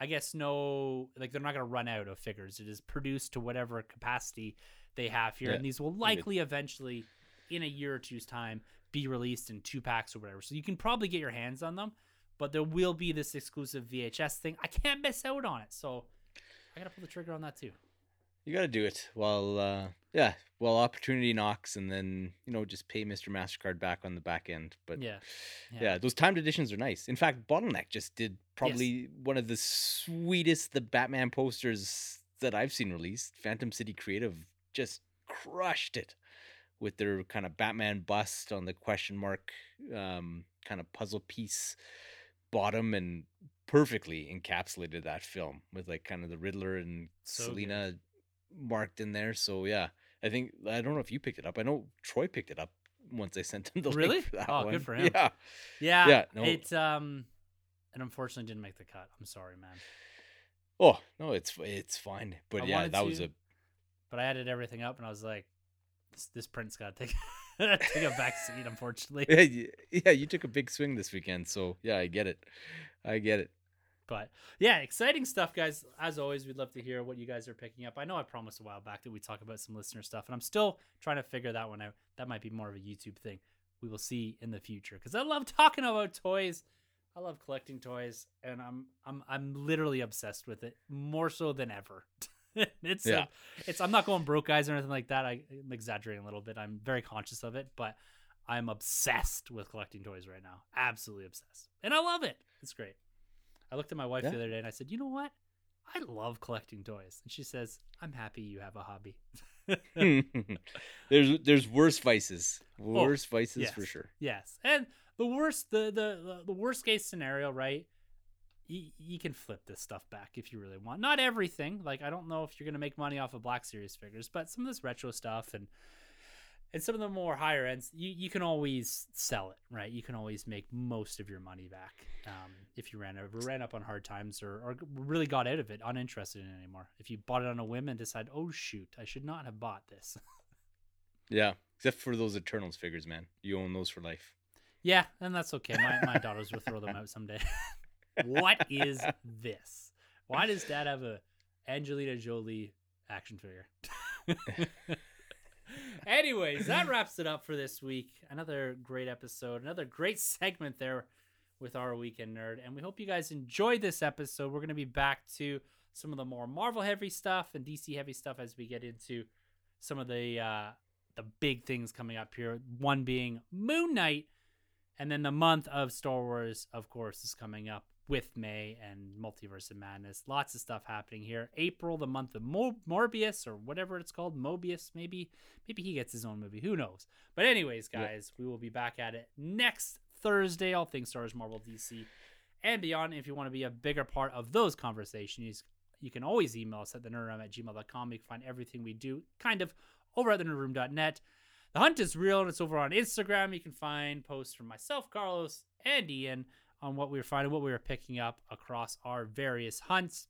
I guess no, like they're not going to run out of figures. It is produced to whatever capacity they have here. Yeah. And these will likely eventually, in a year or two's time, be released in two packs or whatever. So you can probably get your hands on them, but there will be this exclusive VHS thing. I can't miss out on it. So I gotta pull the trigger on that too. You gotta do it while, uh, yeah, while opportunity knocks, and then you know just pay Mr. Mastercard back on the back end. But yeah, yeah, yeah those timed editions are nice. In fact, Bottleneck just did probably yes. one of the sweetest the Batman posters that I've seen released. Phantom City Creative just crushed it with their kind of Batman bust on the question mark um, kind of puzzle piece bottom and perfectly encapsulated that film with like kind of the Riddler and so Selina good. Marked in there. So yeah, I think I don't know if you picked it up. I know Troy picked it up once I sent him the Really? link Oh, one. good for him. Yeah. Yeah, Yeah, no. it um, and unfortunately didn't make the cut. I'm sorry, man. Oh no, it's it's fine. But I yeah, that was to- a But I added everything up, and I was like, this, this print's got to take take a back seat. Unfortunately, yeah, yeah. You took a big swing this weekend, so yeah, I get it. I get it. But yeah, exciting stuff, guys. As always, we'd love to hear what you guys are picking up. I know I promised a while back that we talk about some listener stuff, and I'm still trying to figure that one out. That might be more of a YouTube thing. We will see in the future because I love talking about toys. I love collecting toys, and I'm I'm I'm literally obsessed with it more so than ever. it's Yeah. uh, it's I'm not going broke, guys, or anything like that. I, I'm exaggerating a little bit. I'm very conscious of it, but I'm obsessed with collecting toys right now. Absolutely obsessed, and I love it. It's great. I looked at my wife Yeah. the other day and I said, "You know what? I love collecting toys." And she says, "I'm happy you have a hobby." there's there's worse vices. Oh, worse vices for Oh, sure. Yes, and the worst the the the worst case scenario, right? You, you can flip this stuff back if you really want. Not everything. Like I don't know if you're gonna make money off of Black Series figures, but some of this retro stuff and and some of the more higher ends, you, you can always sell it, right? You can always make most of your money back um, if you ran over, ran up on hard times, or, or really got out of it, uninterested in it anymore. If you bought it on a whim and decide, oh shoot, I should not have bought this. Yeah, except for those Eternals figures, man. You own those for life. Yeah, and that's okay. My my daughters will throw them out someday. what is this? Why does Dad have a Angelina Jolie action figure? Anyways, that wraps it up for this week. Another great episode, another great segment there with our weekend nerd, and we hope you guys enjoyed this episode. We're gonna be back to some of the more Marvel heavy stuff and DC heavy stuff as we get into some of the uh, the big things coming up here. One being Moon Knight, and then the month of Star Wars, of course, is coming up with May and Multiverse of Madness. Lots of stuff happening here. April, the month of Mo- Morbius or whatever it's called, Mobius, maybe. Maybe he gets his own movie. Who knows? But anyways, guys, we will be back at it next Thursday. All things Star Wars, Marvel, DC, and beyond. If you want to be a bigger part of those conversations, you can always email us at the nerdroom at gmail.com. You can find everything we do kind of over at the nerdroom.net. The hunt is real and it's over on Instagram. You can find posts from myself, Carlos, and Ian on what we were finding, what we were picking up across our various hunts.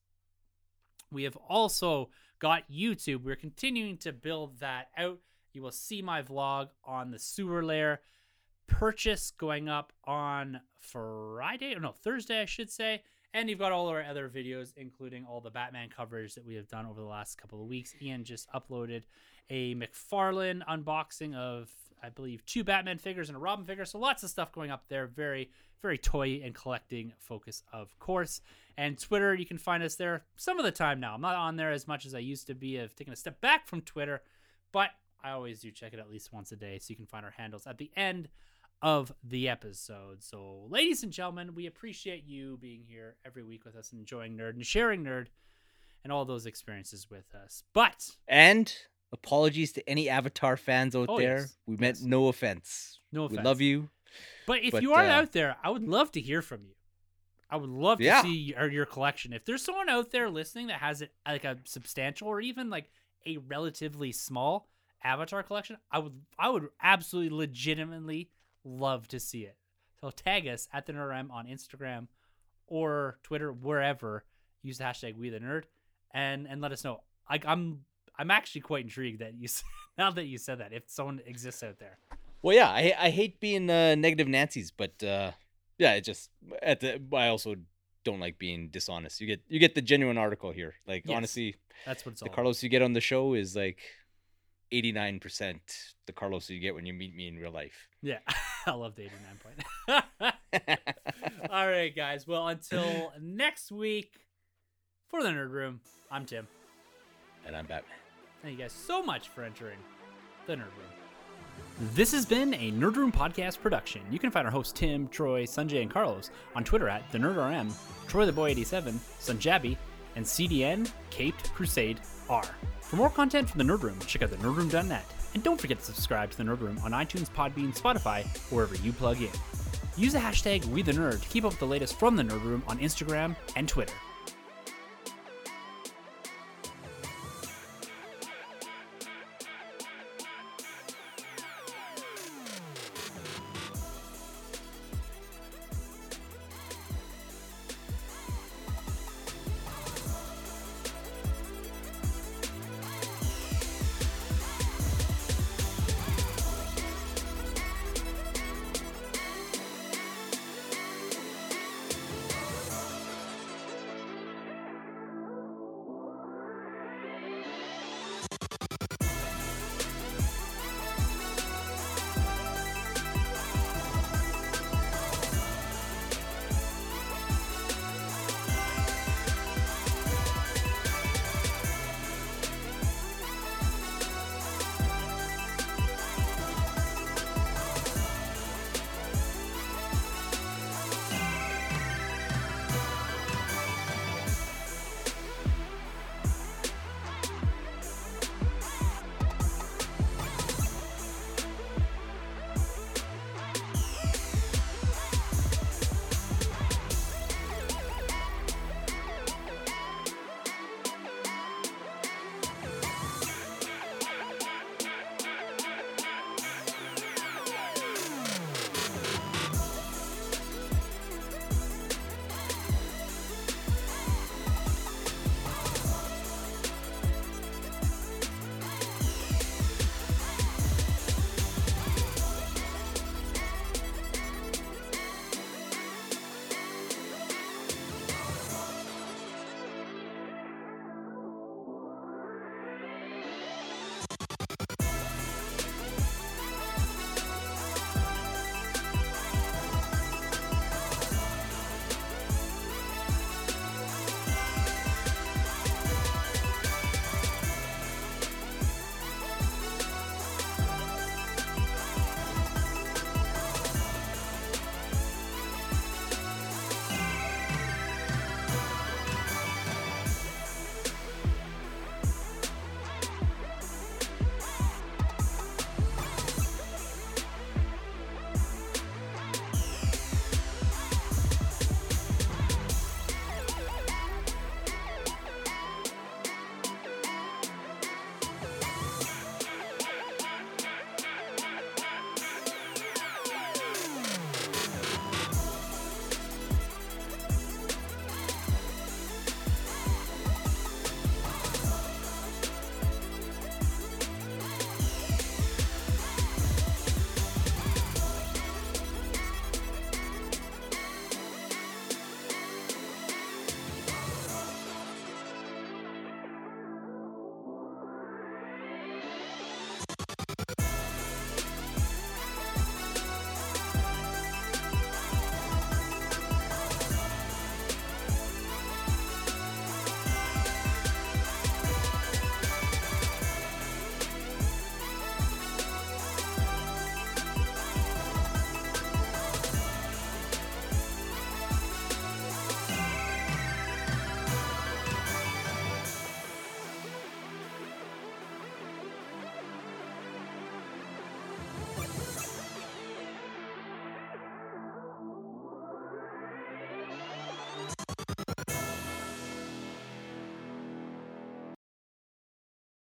We have also got YouTube. We're continuing to build that out. You will see my vlog on the sewer lair purchase going up on Friday, or no, Thursday, I should say. And you've got all our other videos, including all the Batman coverage that we have done over the last couple of weeks. Ian just uploaded a McFarlane unboxing of, I believe, two Batman figures and a Robin figure. So lots of stuff going up there. Very, very toy and collecting focus, of course. And Twitter, you can find us there some of the time now. I'm not on there as much as I used to be. I've taken a step back from Twitter, but I always do check it at least once a day. So you can find our handles at the end of the episode. So, ladies and gentlemen, we appreciate you being here every week with us, enjoying Nerd and sharing Nerd and all those experiences with us. But And apologies to any Avatar fans out Oh, there. yes. We meant Yes. no offense. no offense. We love you. But if But, you are uh, out there, I would love to hear from you. I would love to Yeah. see your, your collection. If there's someone out there listening that has it like a substantial or even like a relatively small Avatar collection, I would I would absolutely legitimately love to see it. So tag us at the NerdRM on Instagram or Twitter, wherever. Use the hashtag We the Nerd, and and let us know. I, I'm I'm actually quite intrigued that you now that you said that if someone exists out there. Well, yeah, I I hate being uh, negative Nancy's, but uh, yeah, it just at the I also don't like being dishonest. You get you get the genuine article here. Like Yes. honestly, That's what it's the all. about. Carlos you get on the show is like eighty nine percent the Carlos you get when you meet me in real life. Yeah, I love the 89 point. All right, guys. Well, until next week for the Nerd Room, I'm Tim. and I'm Batman. Thank you guys so much for entering the Nerd Room. This has been a Nerd Room podcast production. You can find our hosts Tim, Troy, Sanjay, and Carlos on Twitter at the NerdRM, Troy the Boy 87, Sunjabi, and CDN Caped Crusade R. For more content from the Nerd Room, check out the thenerdroom.net. And don't forget to subscribe to the Nerd Room on iTunes, Podbean, Spotify, wherever you plug in. Use the hashtag WeTheNerd to keep up with the latest from the Nerd Room on Instagram and Twitter.